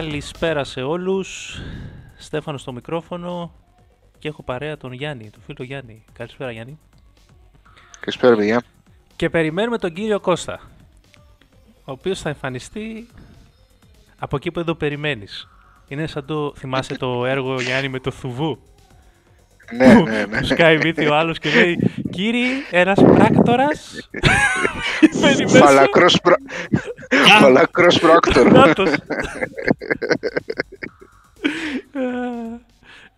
Καλησπέρα σε όλους. Στέφανο στο μικρόφωνο και έχω παρέα τον Γιάννη, τον φίλο Γιάννη. Καλησπέρα Γιάννη. Καλησπέρα παιδιά. Και περιμένουμε τον κύριο Κώστα, ο οποίος θα εμφανιστεί από εκεί που δεν το περιμένεις. Είναι σαν το, θυμάσαι το έργο Γιάννη με το Θουβού; Ναι, ναι, ναι. Που σκάει μύθι ο άλλος και λέει «Κύριε, ένας πράκτορας». Μπαίνει μέσα. Φαλακρός, πρα... Φαλακρός πράκτορ. Νάτος.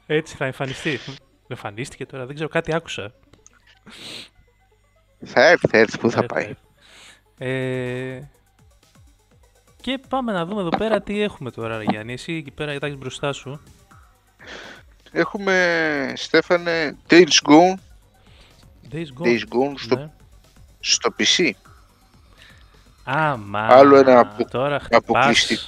Έτσι θα εμφανιστεί. Εμφανίστηκε τώρα, δεν ξέρω, κάτι άκουσα. θα έρθει, θα έρθει, πού θα Ε, πάει. Ε, και πάμε να δούμε εδώ πέρα τι έχουμε τώρα, ρε Γιάννη. Εσύ εκεί πέρα κοιτάξεις μπροστά σου. Έχουμε, Στέφανε, Days Gone, Days Gone; Days Gone στο, Ναι. στο PC. Α, μα, Άλλο ένα απο- τώρα χτυπάς. αποκλειστικό.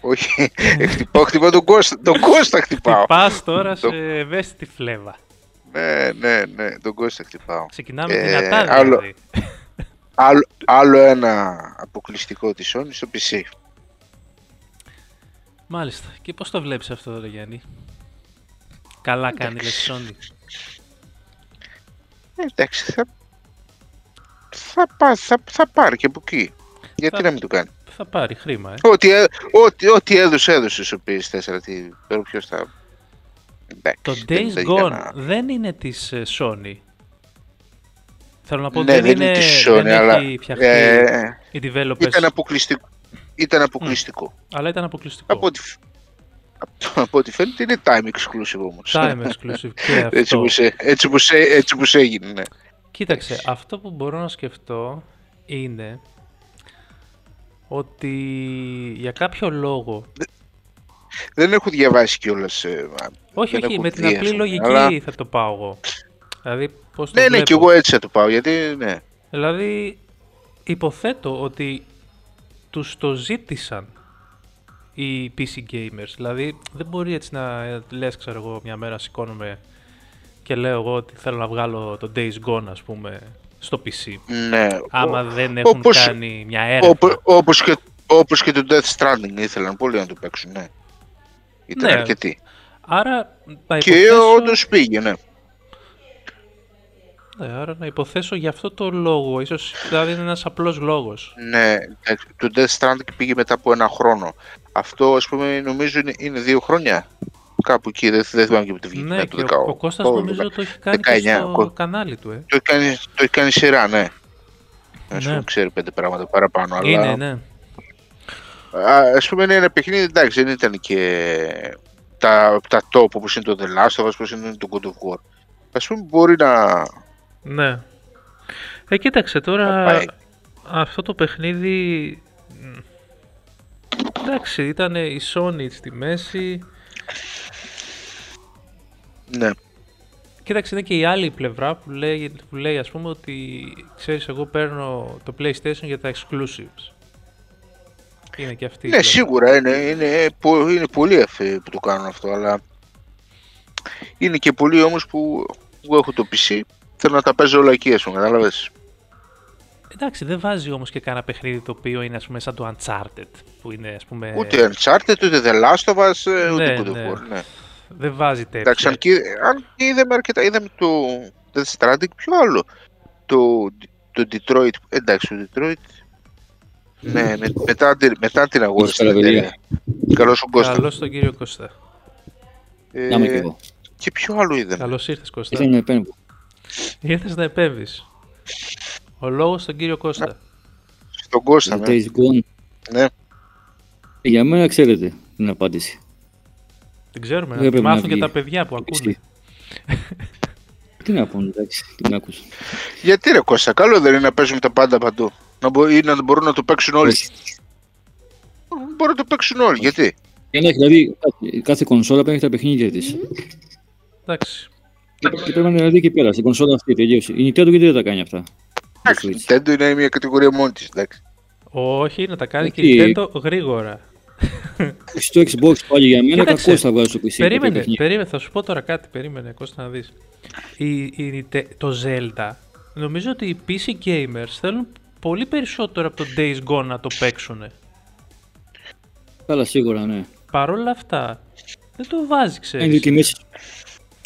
Όχι, χτυπάω, χτυπάω τον Κώστα, τον Κώστα χτυπάω. Χτυπάς τώρα σε Το- ευαίσθητη φλέβα. ναι, ναι, ναι, τον Κώστα χτυπάω. Ξεκινάμε Ε, δυνατά άλλο- δηλαδή. Άλλο, άλλο ένα αποκλειστικό της Sony στο PC. Μάλιστα. Και πώς το βλέπεις αυτό, ρε Γιάννη; Καλά κάνει, λες η Sony. Ε, εντάξει, θα, θα, πά- θα, θα πάρει και από εκεί. Γιατί Θα- να μην το κάνει; Θα πάρει χρήμα, ε. Ό,τι, έ- ό,τι, ό,τι έδωσε, έδωσε στο PS4. Τι, τώρα ποιος θα... Εντάξει, Το δεν Days θα Gone έκανα- δεν είναι της ε, Sony. Θέλω να πω, Ναι, δεν, δεν είναι, είναι της δεν Sony, αλλά, έχει φτιαχτεί ε, οι developers, ήταν αποκλειστικό. Ήταν αποκλειστικό. αλλά ήταν αποκλειστικό. Από, ό,τι, φ- από, από ό,τι φαίνεται είναι time exclusive όμως. Time exclusive και έτσι, αυτό. όπως, έ- έτσι, όπως, έ- έτσι όπως έγινε, ναι. Κοίταξε, αυτό που μπορώ να σκεφτώ είναι ότι για κάποιο λόγο, Δεν έχω διαβάσει κιόλας. ε, όχι δεν όχι, έχω με την δει, απλή ας πούμε, λογική αλλά- θα το πάω εγώ. Δηλαδή, πώς το Ναι, ναι, βλέπω. κι εγώ έτσι θα το πάω, γιατί ναι. Δηλαδή, υποθέτω ότι τους το ζήτησαν οι PC gamers. Δηλαδή, δεν μπορεί έτσι να ε, λες, ξέρω εγώ, μια μέρα σηκώνομαι και λέω εγώ ότι θέλω να βγάλω το Days Gone, ας πούμε, στο PC. ναι. Άμα Ο- δεν έχουν όπως- κάνει μια έρευνα. Όπω- όπως, και, όπως και το Death Stranding ήθελαν πολύ να το παίξουν, ναι. Ήταν Ναι. αρκετοί. Άρα, να Και υποθέσω, όντως πήγε, ναι. Ναι, άρα να υποθέσω για αυτό το λόγο. Ίσως δηλαδή είναι ένας απλός λόγος. Ναι, εντάξει, το Death Stranding πήγε μετά από ένα χρόνο. Αυτό, ας πούμε, νομίζω είναι, είναι δύο χρόνια. Κάπου εκεί, δεν, δεν θυμάμαι και που τη βγήκε. ναι, μετά και το ο, 18. ο Κώστας νομίζω το έχει κάνει και 19, στο κο- κανάλι του, ε. Το έχει κάνει, το έχει κάνει σειρά, ναι. Ας Ναι. πούμε, ξέρει πέντε πράγματα παραπάνω, αλλά... Είναι, ναι. Α, ας πούμε, είναι ένα παιχνίδι, εντάξει, δεν ήταν και τα, τα top όπως είναι το The Last of Us, όπως είναι το God of War. Ας πούμε, μπορεί να... Ναι. Ε, κοίταξε τώρα Να πάει. αυτό το παιχνίδι. μ, Εντάξει, ήταν η Sony στη μέση. Ναι, Κοίταξε, είναι και η άλλη πλευρά που λέει, που λέει ας πούμε ότι ξέρεις εγώ παίρνω το PlayStation για τα exclusives. Είναι και αυτή. η ναι πλευρά. σίγουρα είναι, είναι, πο- είναι πολλοί αυτοί που το κάνουν αυτό, αλλά είναι και πολλοί όμως που, που έχω το PC, θέλω να τα παίζω όλα εκεί, ας πούμε, κατάλαβες. Εντάξει, δεν βάζει όμως και κανένα παιχνίδι το οποίο είναι ας πούμε σαν το Uncharted που είναι ας πούμε... Ούτε Uncharted, ούτε The Last of Us, ε, ούτε Ναι, God of ναι. War, ναι. Δεν βάζει τέτοια. Εντάξει, αν και, αν και είδαμε αρκετά, είδαμε το Death Stranding, ποιο άλλο; Το, το Detroit, εντάξει, το Detroit, ναι, με, μετά, την- μετά την αγόραση στην Καλησπέρα, εταιρεία. Καλώς ο Κώστα. Καλώς τον κύριο Κώστα. Ε, Να είμαι κι εγώ. και ποιο άλλο είδαμε; Καλώς ήρθες Κώστα. Ήθελα να επέμβω. Ήρθες να επέμβεις; Ο λόγος στον κύριο Κώστα. Στον Κώστα, Το ναι. Days Gone. ναι. Για μένα ξέρετε την απάντηση. Δεν ξέρουμε, να Δεν τη πρέπει να μάθουν και βγει. τα παιδιά που ακούνε. Τι να πω, εντάξει, τι να ακούσω. Γιατί ρε Κώστα, καλό δεν είναι να παίζουμε τα πάντα παντού. Να μπο, ή να μπορούν να το παίξουν όλοι. Όχι. Μπορούν να το παίξουν όλοι, γιατί; Για να έχει, δηλαδή, κάθε- κάθε κονσόλα πρέπει να έχει τα παιχνίδια της. Εντάξει. Και πρέπει να είναι δηλαδή εκεί πέρα, στην κονσόλα αυτή τελείωσε. Η Nintendo γιατί δεν τα κάνει αυτά; Το Εντάξει, Switch. Nintendo είναι μια κατηγορία μόνη της, εντάξει. Όχι, να τα κάνει και η Όχι. Nintendo γρήγορα. Στο Xbox πάλι για μένα Κοίταξε, κακό θα βγάλει στο PC. τέτοια Περίμενε, παιχνίδια. περίμενε, θα σου πω τώρα κάτι, περίμενε, Κώστα να δεις. Η, η, Nite- το Zelda, νομίζω ότι οι PC gamers θέλουν πολύ περισσότερο από το Days Gone να το παίξουν. Καλά, σίγουρα, ναι. Παρ' όλα αυτά, δεν το βάζει, Κάνει ξέρεις. δοκιμές.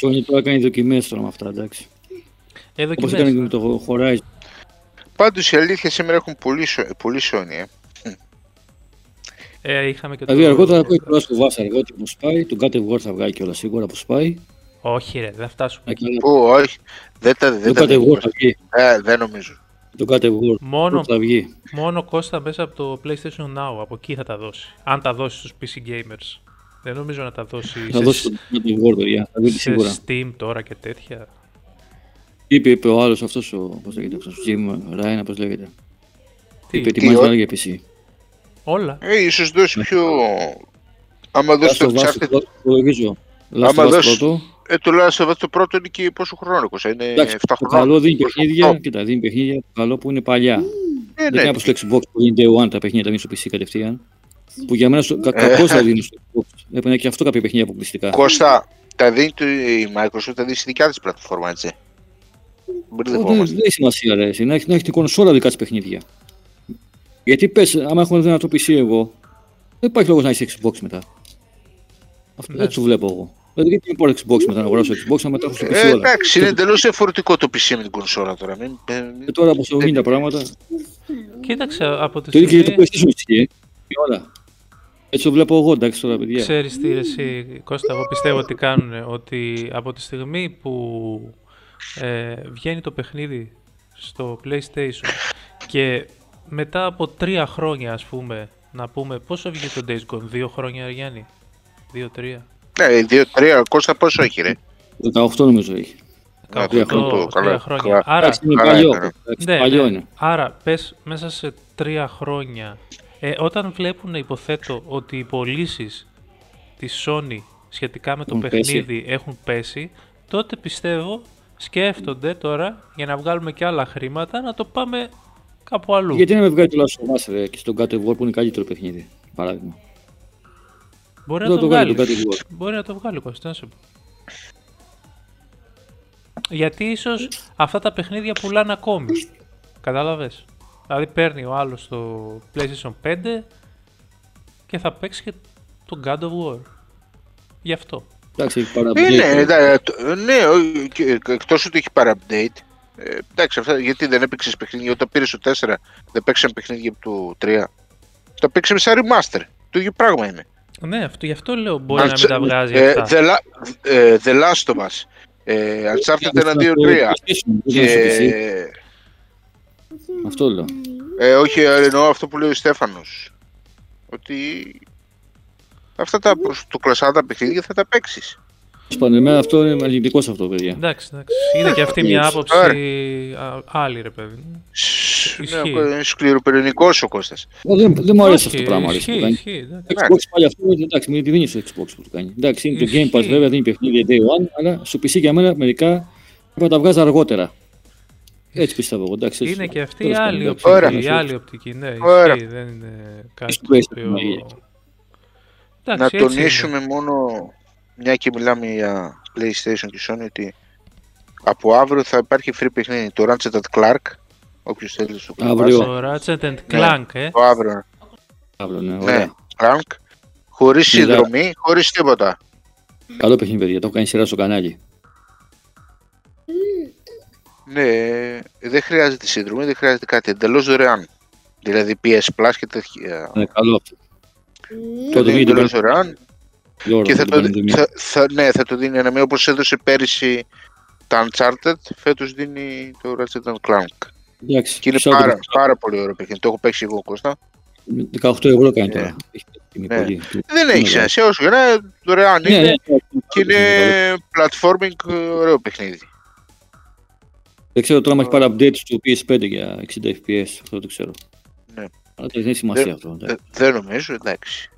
Sony τώρα κάνει δοκιμές τώρα με αυτά, εντάξει. Ε, Όπως δοκιμές. έκανε και με το Horizon. Πάντως η αλήθεια σήμερα έχουν πολύ, σο- πολύ Sony. Ε. Ε, είχαμε και το... Δηλαδή αργότερα θα πει τώρα στο Vast αργότερα που σπάει, τον God of War θα βγάλει κιόλας σίγουρα που σπάει. Όχι ρε, δεν θα φτάσουμε. Να κάνει Πού, όχι. Δεν τα, τον δεν τα God of War δίνω. θα βγει. Ε, δεν νομίζω. Τον God of War Μόνο, θα βγει. μόνο Κώστα μέσα από το PlayStation Now, από εκεί θα τα δώσει. Αν τα δώσει στους PC gamers. Δεν νομίζω να τα δώσει Θα σε, δώσει τον God of War, παιδιά. Θα βγει σε σίγουρα. Steam τώρα και τέτοια. Είπε, είπε ο άλλος αυτός, ο, πώς λέγεται, αυτός, Jim Ryan, πώς λέγεται. Τι, Είπε, τι, ετοιμάζει ο- να για PC. όλα. Ε, ίσως δώσει πιο... Άμα δώσει Last το of Us το Uncharted, πρώτο, υπολογίζω. Last Άμα of Us δώσει- πρώτο. ε, το Last of Us το πρώτο είναι και πόσο χρόνο, Κώστα, είναι 7 Εντάξει, το χρόνια. καλό δίνει παιχνίδια, 28. κοίτα, δίνει παιχνίδια το καλό που είναι παλιά. Ε, Δεν ναι. είναι όπως το Xbox που είναι Day One τα παιχνίδια τα δίνει στο PC κατευθείαν. Που για μένα στο- κα- Ε. κακώς τα δίνεις στο Xbox. Έπαιρνε και αυτό κάποια παιχνίδια αποκλειστικά. Κώστα, τα δίνει το, η Microsoft, τα δίνεις στη δικιά της πλατφόρμα, έτσι. Ω, Δεν Μπερδευόμαστε. δεν έχει σημασία, ρε. εσύ, Να έχει, να έχει την κονσόλα δικά της παιχνίδια. Γιατί πες, άμα έχω ένα το PC εγώ, δεν υπάρχει λόγος να έχεις Xbox μετά. Αυτό Ναι. έτσι το βλέπω εγώ. Δηλαδή, γιατί δεν πάρω Xbox μετά να αγοράσω Xbox, να μετά έχω στο PC Ε, όλα. εντάξει, είναι Και- εντελώς διαφορετικό το PC με την κονσόλα τώρα. Μην, ε, μην- Και τώρα όπω το γίνει τα πράγματα, Κοίταξε, από τη το ίδιο και για στιγμή... το PlayStation ισχύει. ε. Και όλα. Έτσι το βλέπω εγώ, εντάξει τώρα, παιδιά. Ξέρεις τι, ρε, εσύ, Κώστα, εγώ πιστεύω ότι κάνουν, ότι από τη στιγμή που ε, βγαίνει το παιχνίδι στο PlayStation και μετά από τρία χρόνια, ας πούμε, να πούμε, πόσο βγήκε το Days Gone, δύο χρόνια, ρε Γιάννη, δύο-τρία. Ναι, δύο-τρία, Κώστα πόσο έχει, ρε; 18 νομίζω έχει. Ναι, 18, τρία χρόνια, τρία καλά. χρόνια. Καλά. Άρα, Εντάξει, είναι καλά παλιό. έκανε. εντάξει, ναι, Παλιό ναι. είναι. Άρα, πες μέσα σε τρία χρόνια, ε, όταν βλέπουν, υποθέτω, ότι οι πωλήσεις της Sony σχετικά με το Έχουν πέσει. παιχνίδι έχουν πέσει, τότε πιστεύω σκέφτονται τώρα για να βγάλουμε και άλλα χρήματα να το πάμε κάπου αλλού. Γιατί να με βγάλει το Last of Us ρε, και στον God of War που είναι καλύτερο παιχνίδι. Παράδειγμα. Μπορεί να Δεν το, το βγάλει βγάλεις. τον God of War. Μπορεί να το βγάλει, Κώστα, να σου πω. Γιατί ίσως αυτά τα παιχνίδια πουλάνε ακόμη. Κατάλαβες; Δηλαδή παίρνει ο άλλος το PlayStation 5 και θα παίξει και το God of War. Γι' αυτό. Εντάξει, έχει πάρα Ε, ναι, πολύ. εντά- το- ναι, ο- και- εκτός ότι έχει παρά update. Ε, εντάξει, αυτά, γιατί δεν έπαιξε παιχνίδια, όταν πήρε το 4, δεν παίξαμε παιχνίδια από το 3. Τα παίξαμε σαν remaster. Το ίδιο πράγμα είναι. Ναι, αυτό, γι' αυτό λέω μπορεί να μην Uncharted- τα βγάζει ε, αυτά. The, La- ε, The Last of Us. Ε, Uncharted 1, 2, 3. Και, Αυτό λέω. ε, όχι, ε, εννοώ αυτό που λέει ο Στέφανος. Ότι αυτά τα προς το κλασσάτα παιχνίδια θα τα παίξεις. Σπάνε, εμένα αυτό είναι αρνητικό σε αυτό, παιδιά. Εντάξει, εντάξει. Είναι και αυτή μια άποψη α, άλλη, ρε παιδί. μου. Ισχύει. Ναι, σκληροπυρηνικός ο Κώστας. Εγώ Δεν, δεν μου αρέσει Όχι, αυτό το πράγμα. αρέσει Ισχύει, που κάνει. ισχύει. εντάξει. Xbox πάλι αυτό, εντάξει, μην τη δίνεις στο Xbox που το κάνει. Εντάξει, είναι το Game Pass Ισχύει. βέβαια, δίνει παιχνίδια Day One, αλλά στο PC για μένα μερικά πρέπει να τα βγάζει αργότερα. Έτσι πιστεύω εγώ, εντάξει. έτσι. Είναι και αυτή η Τέλος πάντων, άλλη εντάξει. οπτική. Ωραία. Η άλλη οπτική, ναι, Ωραία. ισχύει, δεν είναι κάτι Στο το PlayStation, οποίο... ναι. Να Εντάξει, έτσι τονίσουμε μόνο, μια και μιλάμε για PlayStation και Sony, ότι από αύριο θα υπάρχει free παιχνίδι. Το Ratchet Clark, όποιος θέλει στο Game Αύριο. Pass. Το Ratchet and Clank, ε. Το αύριο, Αύριο, ναι, ναι, ωραία. Clank. Χωρίς Μιλά- συνδρομή, χωρίς τίποτα. Καλό παιχνίδι, παιδιά, το έχω κάνει σειρά στο κανάλι. Ναι, δεν χρειάζεται συνδρομή, δεν χρειάζεται κάτι. Εντελώς δωρεάν. Δηλαδή PS Plus και τέτοια. Είναι καλό αυτό. Το το δίνει δίνει εντελώς την δωρεάν Δώρο, και θα την το, πανδημία. θα, θα, ναι, θα το δίνει ένα μία όπως έδωσε πέρυσι τα Uncharted, φέτος δίνει το Ratchet Clank. Εντάξει, Και είναι σαν το πάρα, παιχνίδι. πάρα πολύ ωραίο παιχνίδι. Το έχω παίξει εγώ Κώστα. 18 ευρώ κάνει Ναι. τώρα. Έχει τιμή Ναι. πολύ. Δεν έχει Ναι, σημασία όσο για να δωρεάν Ναι, ναι, είναι ναι. και είναι platforming ε, ωραίο παιχνίδι. Δεν ξέρω τώρα αν έχει πάρει update στο PS5 για 60 FPS, αυτό το ξέρω. Ναι. Αλλά δεν έχει σημασία Δεν- αυτό. Ε, εντάξει. Δεν νομίζω, εντάξει.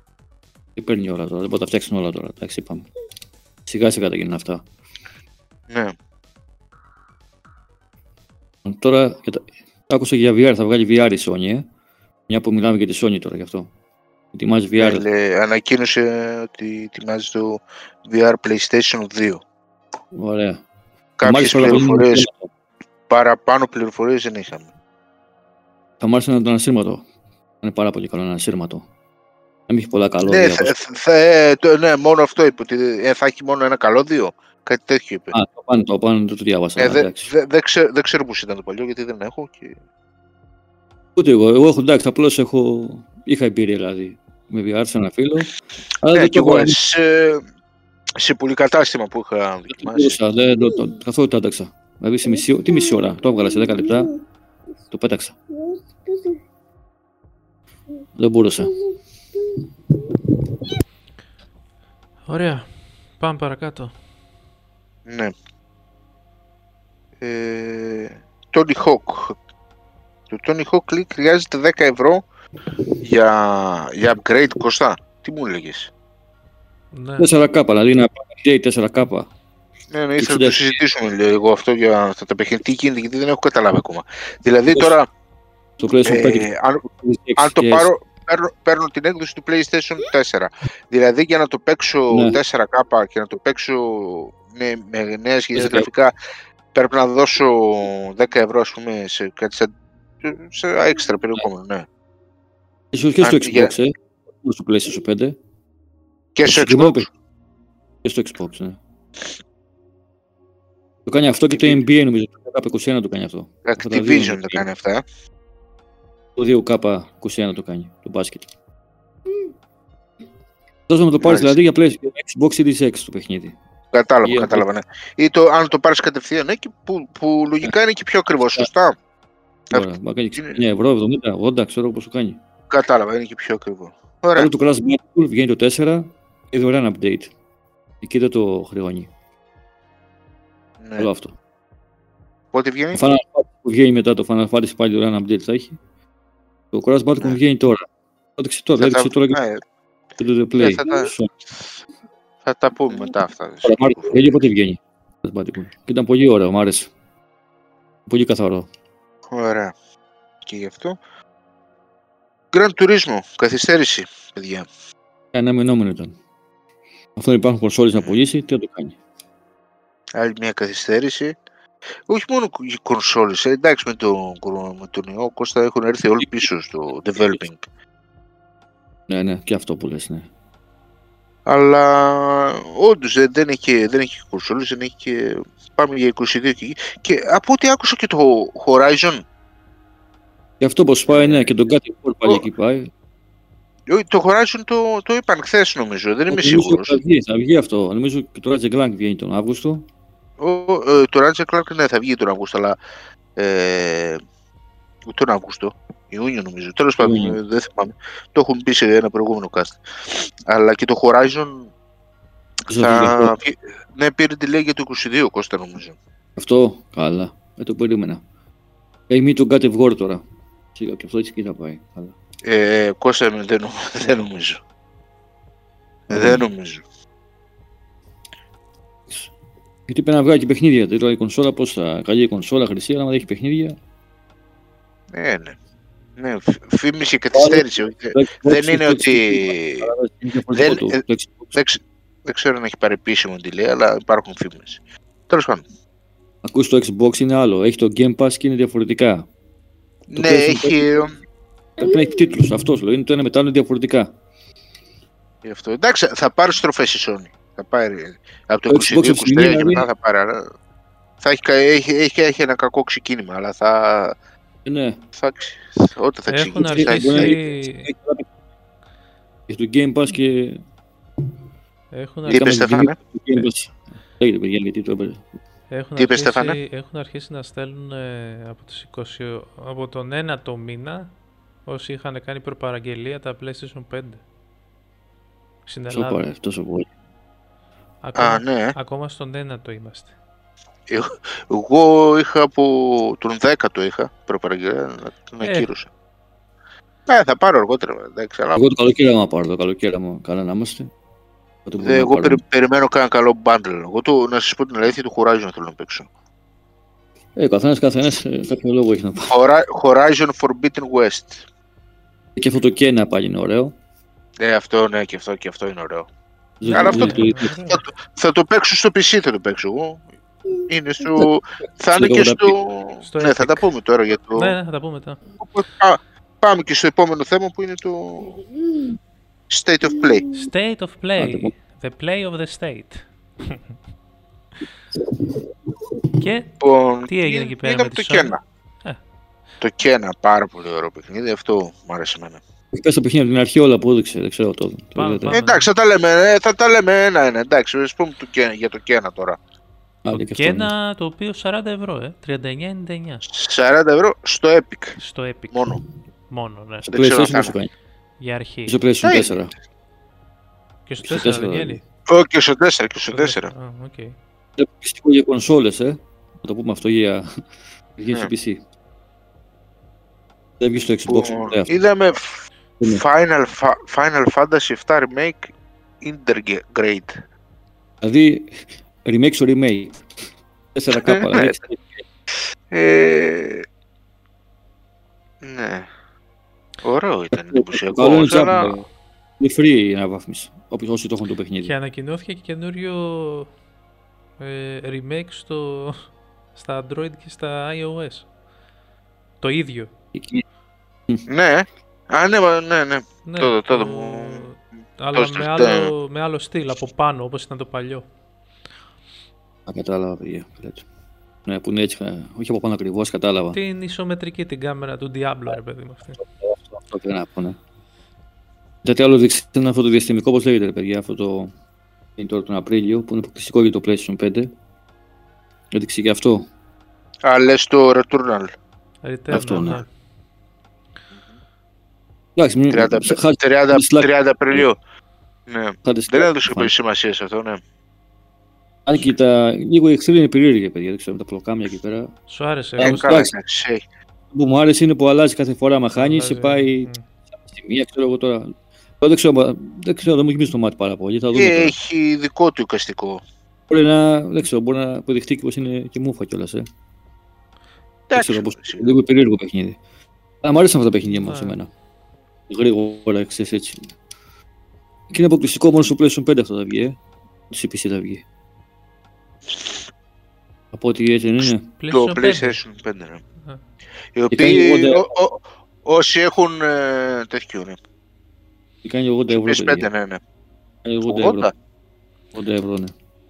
Δεν παίρνει όλα τώρα, δεν μπορεί να τα φτιάξουν όλα τώρα. Εντάξει, είπαμε. Σιγά σιγά τα γίνουν αυτά. Ναι. Τώρα, για τα- άκουσα για VR, θα βγάλει VR η Sony, ε. Μια που μιλάμε για τη Sony τώρα γι' αυτό. Ετοιμάζει VR. Ε, λέει, ανακοίνωσε ότι ετοιμάζει το VR PlayStation 2. Ωραία. Κάποιες Μάλιστα, όλα πολύ πληροφορίες, ενδιαφέροντα. Παραπάνω πληροφορίες δεν είχαμε. Θα μ' άρεσε να το ανασύρματο. Είναι πάρα πολύ καλό ένα ανασύρματο. Να μην έχει πολλά καλό. Ναι, θα, θα, ε, το, ναι, μόνο αυτό είπε. Ότι ε, θα έχει μόνο ένα καλώδιο. Κάτι τέτοιο είπε. Α, το πάνω, το πάνω, το, το διάβασα. Ε, δεν εντάξει. δε, δε ξέρω, δεν ξέρω πώς ήταν το παλιό, γιατί δεν έχω. Και... Ούτε εγώ. Εγώ έχω εντάξει, απλώς έχω. Είχα εμπειρία δηλαδή. Με VR σε ένα φίλο. Αλλά Ναι, δεν και το εγώ έχω σε, σε δοκιμάσει που είχα δοκιμάσει. μπορούσα, δεν το, το, καθόλου το άνταξα. Δηλαδή σε μισή, τι μισή ώρα, το έβγαλα σε 10 λεπτά, το πέταξα. Δεν μπορούσα. Ωραία. Πάμε παρακάτω. Ναι. Ε, Tony Hawk. Το Tony Hawk λέει χρειάζεται 10 ευρώ για, για upgrade κοστά. Τι μου έλεγες. Ναι. 4K, δηλαδή να πάει 4K. Ναι, ναι, ήθελα να 60. το συζητήσουμε λίγο αυτό για αυτά τα παιχνίδια. Τι γίνεται, γιατί δεν έχω καταλάβει ακόμα. Δηλαδή Πώς τώρα, Το PlayStation 5 ε, και αν, αν το πάρω, παίρνω, παίρνω την έκδοση του PlayStation 4. Δηλαδή για να το παίξω Ναι. 4K και να το παίξω με, με νέα σχέδια 4K. γραφικά, πρέπει να δώσω 10 ευρώ, ας πούμε, σε κάτι σαν, σε έξτρα περιεχόμενο, ναι. Ίσως και στο αν- για- Xbox, ε. Όχι στο PlayStation 5. Και στο συγκεκριμένο Xbox. παιχνίδι. Και στο Xbox, ναι. Το κάνει αυτό και το NBA νομίζω. Το K21 το κάνει αυτό. Αυτά τα δύο Activision είναι. τα κάνει αυτά; Το 2K21 το κάνει, το μπάσκετ. Τόσο να το πάρεις Μάλιστα. δηλαδή για PlayStation Xbox Series X το παιχνίδι. Κατάλαβα, Ή κατάλαβα, ναι. Ή το, αν το πάρεις κατευθείαν, ναι, και που, που λογικά είναι και πιο ακριβό, σωστά. Τώρα, μα κάνει 69 ευρώ, 70, 80, ξέρω πόσο κάνει. Κατάλαβα, είναι και πιο ακριβό. Ωραία. Άλλο το Crash Bandicoot βγαίνει το 4 και δωρεάν update. Εκεί δεν το χρεώνει. Ναι. Όλο αυτό. Πότε Το βγαίνει; Final Fantasy που βγαίνει μετά το Final Fantasy πάλι δωρεάν update θα έχει. Το Crash Bandicoot Ναι. βγαίνει τώρα. Το έδειξε τώρα, Θα έδειξε τα- τώρα και ναι, το The Ναι, Play. θα τα- θα τα πούμε μετά αυτά. Τώρα, Μάρτιο, βγαίνει πότε βγαίνει. Crash Bandicoot. Και ήταν πολύ ωραίο, μου άρεσε. Πολύ καθαρό. Ωραία. Και γι' αυτό. Grand Turismo, καθυστέρηση, παιδιά. Αναμενόμενο ήταν. Αυτό υπάρχουν κονσόλες να πουλήσει, τι θα το κάνει. Άλλη μια καθυστέρηση. Όχι μόνο οι κονσόλες, ε, εντάξει με το, με το νέο Κώστα έχουν έρθει όλοι πίσω στο developing. Ναι, ναι, και αυτό που λες, ναι. Αλλά όντως δεν, δεν, έχει, δεν έχει κονσόλες, δεν έχει και... Πάμε για 22 και εκεί. Και από ό,τι άκουσα και το Horizon, Και αυτό πως πάει, ναι, και τον κάτι πάλι Ο- εκεί πάει. ε, το Horizon το, το είπαν χθες νομίζω, δεν είμαι Νομίζω σίγουρος. Θα βγει, θα βγει αυτό. Νομίζω και το Ratchet Clank βγαίνει τον Αύγουστο. Ο, ε, το Ratchet Clank ναι, θα βγει τον Αύγουστο, αλλά ε, τον Αύγουστο, Ιούνιο νομίζω. Τέλος πάντων, Ιούνιο. ε, δεν θυμάμαι. Το έχουν πει σε ένα προηγούμενο cast. Αλλά και το Horizon θα. βγει- Ναι, πήρε τη λέει για το 22 Κώστα νομίζω. Αυτό, καλά. Δεν το περίμενα. Έχει μείνει τον κάτι βγόρ τώρα. Σιγά και αυτό έτσι και θα πάει. Καλά. Ε, Κώστα με, δεν, νο- δεν νομίζω. Ε, Δεν νομίζω. Γιατί πρέπει να βγάλει και παιχνίδια. Δηλαδή η κονσόλα πώς θα. Καλή η κονσόλα χρυσή, αλλά αν δεν έχει παιχνίδια. Ναι, ναι. Ναι, φ- φήμηση και καθυστέρηση. όχι. το Xbox, Δεν είναι το ότι. Xbox, Είναι διαφορετικό δεν- του. ε, Το Xbox. Δεν, ξε- δεν ξέρω αν έχει πάρει επίσημο τι λέει, αλλά υπάρχουν φήμες. Τέλος πάντων. Ακούς το Xbox είναι άλλο. Έχει το Game Pass και είναι διαφορετικά. Το Ναι, PlayStation έχει. ε, Πρέπει να έχει τίτλους. Αυτός λέω. Είναι το ένα μετά είναι διαφορετικά. Γι' αυτό. Εντάξει, θα πάρεις στροφές η Sony. Θα πάρει από το Το 22-23 Xbox και στην μία, μετά δηλαδή. θα πάρει. αλλά Θα έχει, κα- έχει, έχει, έχει ένα κακό ξεκίνημα, αλλά θα. Ε, ναι. θα ξε- όταν θα Έχουν ξεκινήσει. θα έχει- αρχίσει, Έχει το Game Pass και. έχουν Τι είπες, αρχίσει, Στέφανε; Το Game Pass. Λέγεται παιδιά γιατί το έπαιρνε. έχουν Τι είπες, αρχίσει, Στέφανε; έχουν αρχίσει να στέλνουν ε, από, τις 20, από τον ένα το μήνα όσοι είχαν κάνει προπαραγγελία τα PlayStation 5. Στην Τόσο Ελλάδα. παρέ, τόσο πολύ. Ακόμα, Α, ναι. ακόμα στον ένα το είμαστε. Εγώ είχα από τον 10 το είχα προπαραγγελία να την Ε. ακύρωσα. Ναι, θα πάρω αργότερα. Εντάξει, αλλά Εγώ το καλοκαίρι άμα πάρω, το καλοκαίρι άμα καλά να είμαστε. τότε μπορούμε δε, να εγώ πάρουμε. περι- περιμένω κάνα καλό bundle. Εγώ το, να σας πω την αλήθεια, το Horizon θέλω να παίξω. Ε, καθένας καθένας ε, κάποιο λόγο έχει να πάρει. Hori- Horizon Forbidden West. Και αυτό το Kena πάλι είναι ωραίο. Ε, αυτό ναι, και αυτό, και αυτό είναι ωραίο. Δεν- Αλλά αυτό δεν- Ναι, το- ωραίο. Θα το, θα το παίξω στο PC, θα το παίξω εγώ. Είναι στο... θα είναι και 1080p. στο... Στο ναι, θα Epic. τα πούμε τώρα για το... Ναι, ναι, θα τα πούμε μετά. Οπότε, πά- πάμε και στο επόμενο θέμα που είναι το... State of Play. State of play. Άντε, πω. The play of the state. και Λοιπόν, Τι έγινε εκεί πέρα είδαμε με το τη Sony? Κένα. Ε. Το Κένα, πάρα πολύ ωραίο παιχνίδι. Αυτό μου άρεσε εμένα. Έχει πέσει το παιχνίδι από την αρχή όλα που έδειξε, δεν ξέρω το. το Πάμε, είδατε. πάμε. Ε, εντάξει, θα τα λέμε, ε, θα τα λέμε ένα-ένα. Εντάξει, ας πούμε το Κένα- για το Κένα τώρα. Άντε και και αυτό, ναι. ένα το οποίο 40 ευρώ, ε. 39,99 40 ευρώ στο Epic. στο Epic. Μόνο. Μόνο, ναι. Στο Δεν ξέρω PlayStation αν θα πόσο κάνει. Για αρχή. Στο PlayStation Ε, 4. Και στο στο 4 τέσσερα, δεν δηλαδή. γίνει. Ω, και στο 4, και στο 4. Α, οκ. Είναι πιεστικό για κονσόλες, ε. Να το πούμε αυτό για, για Ναι. στο PC. Δεν βγει στο Xbox. Λοιπόν, ποτέ αυτό. είδαμε Ναι. Final, Fa- Final Fantasy 7 Remake Intergrade. Δηλαδή, remake στο remake. 4K, Ναι. δηλαδή. Ε, ναι. Ωραίο ήταν εντυπωσιακό. Καλό είναι τζάμπα. αλλά- ε. Είναι free η αναβάθμιση. Όποιοι- Όσοι το έχουν το παιχνίδι. Και ανακοινώθηκε και καινούριο ε, remake στο, στα Android και στα iOS. Το ίδιο. Εκεί- Ναι. Α, ναι, μα- ναι, ναι. Ναι, Τότε- τότε το- μου- Αλλά το- με το- άλλο, με άλλο στυλ από πάνω, όπως ήταν το παλιό. Α, κατάλαβα, παιδιά. τι λέτε. Ναι, που είναι έτσι, ε, όχι από πάνω ακριβώς, κατάλαβα. Την ισομετρική την κάμερα του Diablo, ρε παιδί μου αυτή. Αυτό πρέπει να πω, ναι. Γιατί άλλο δείξανε αυτό το διαστημικό, όπως λέγεται, ρε παιδιά, αυτό το. Είναι τώρα τον Απρίλιο, που είναι αποκλειστικό για το PlayStation 5. Έδειξε και αυτό. Α, λες το Returnal. Returnal, Αυτό, ναι. ναι. Εντάξει, μην 30, χάρη 30, Slack. 30 Απριλίου. Ναι. χάρη Δεν Slack. έδωσε πολύ σημασίας σε αυτό, ναι. Αν και τα, λίγο οι εχθροί είναι περίεργοι, παιδιά, δεν ξέρω, με τα πλοκάμια εκεί πέρα. Σου άρεσε. Ε, Ε, εγώ- καλά, εντάξει. εντάξει. που μου άρεσε είναι που αλλάζει κάθε φορά, άμα χάνεις, αλλάζει, σε πάει μ. στη μία, ξέρω εγώ τώρα. Τώρα δεν ξέρω, μα- δεν ξέρω, δεν μου γεμίζει το μάτι πάρα πολύ. Θα δούμε Και τώρα. έχει δικό του εικαστικό. Μπορεί να, δεν ξέρω, μπορεί να αποδειχτεί και πως είναι και μούφα κιόλας, ε. Δεν Εντάξει, ξέρω πώς, εσύ. λίγο περίεργο παιχνίδι. Αλλά μου αρέσουν αυτά τα παιχνίδια όμως Ναι. εμένα. Γρήγορα, ξέρεις έτσι. Και είναι αποκλειστικό μόνο στο PlayStation 5 αυτό θα βγει, ε. Στο PC θα βγει. Από ό,τι έτσι δεν είναι. Το PlayStation 5. PlayStation 5, ναι. Α. Οι κάνει οποίοι, λιγότερα- ο- ο- όσοι έχουν ε, τέτοιο, ναι. Και κάνει 80 ευρώ. PS5, παιδιά. ναι, ναι. Κάνει 80 ευρώ. 80. 80 ευρώ, ναι.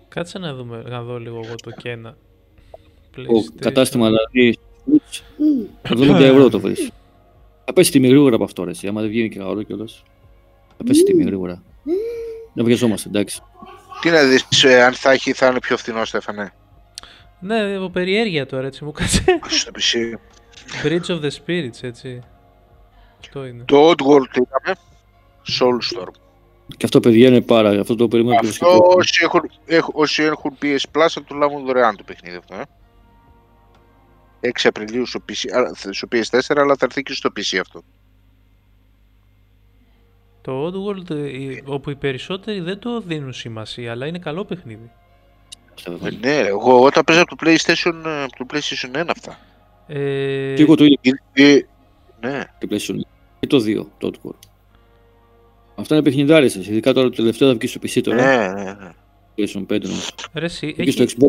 Κάτσε να δούμε, να δω λίγο εγώ το Kena. Το PlayStation. κατάστημα δηλαδή. 70 ευρώ το βρεις. Θα πέσει τιμή γρήγορα από αυτό, ρε. εσύ, Άμα δεν βγαίνει και καλό κιόλας. Θα πέσει τιμή γρήγορα. Δεν βιαζόμαστε, εντάξει. Τι να δεις, ε, αν θα, έχει, θα είναι πιο φθηνό, Στέφανε. Ναι, από περιέργεια τώρα έτσι μου κάτσε. Στο PC. Bridge of the Spirits, έτσι. Αυτό είναι. Το Oddworld είδαμε. Soulstorm. Και αυτό παιδιά είναι πάρα. Αυτό το περιμένω και Αυτό βασικό. όσοι έχουν, έχ- όσοι έχουν PS Plus θα το λάβουν δωρεάν το παιχνίδι αυτό. Ε. 6 Απριλίου στο, PC, α, στο PS4, αλλά θα έρθει και στο PC αυτό. Το Oddworld, ε, όπου οι περισσότεροι δεν το δίνουν σημασία, αλλά είναι καλό παιχνίδι. Ε, ναι, ρε, εγώ όταν παίζα από το PlayStation, ε, από το PlayStation 1 αυτά. Ε, Και εγώ το ίδιο Ε, ε, ναι, και PlayStation. Και το 2, το Outcore. Αυτά είναι παιχνιδάρες, εσύ. ειδικά τώρα το τελευταίο θα βγει στο PC τώρα. ναι, ναι, ναι. PlayStation 5 νομίζω. ρε, εσύ, Θα βγει στο έχει, Xbox.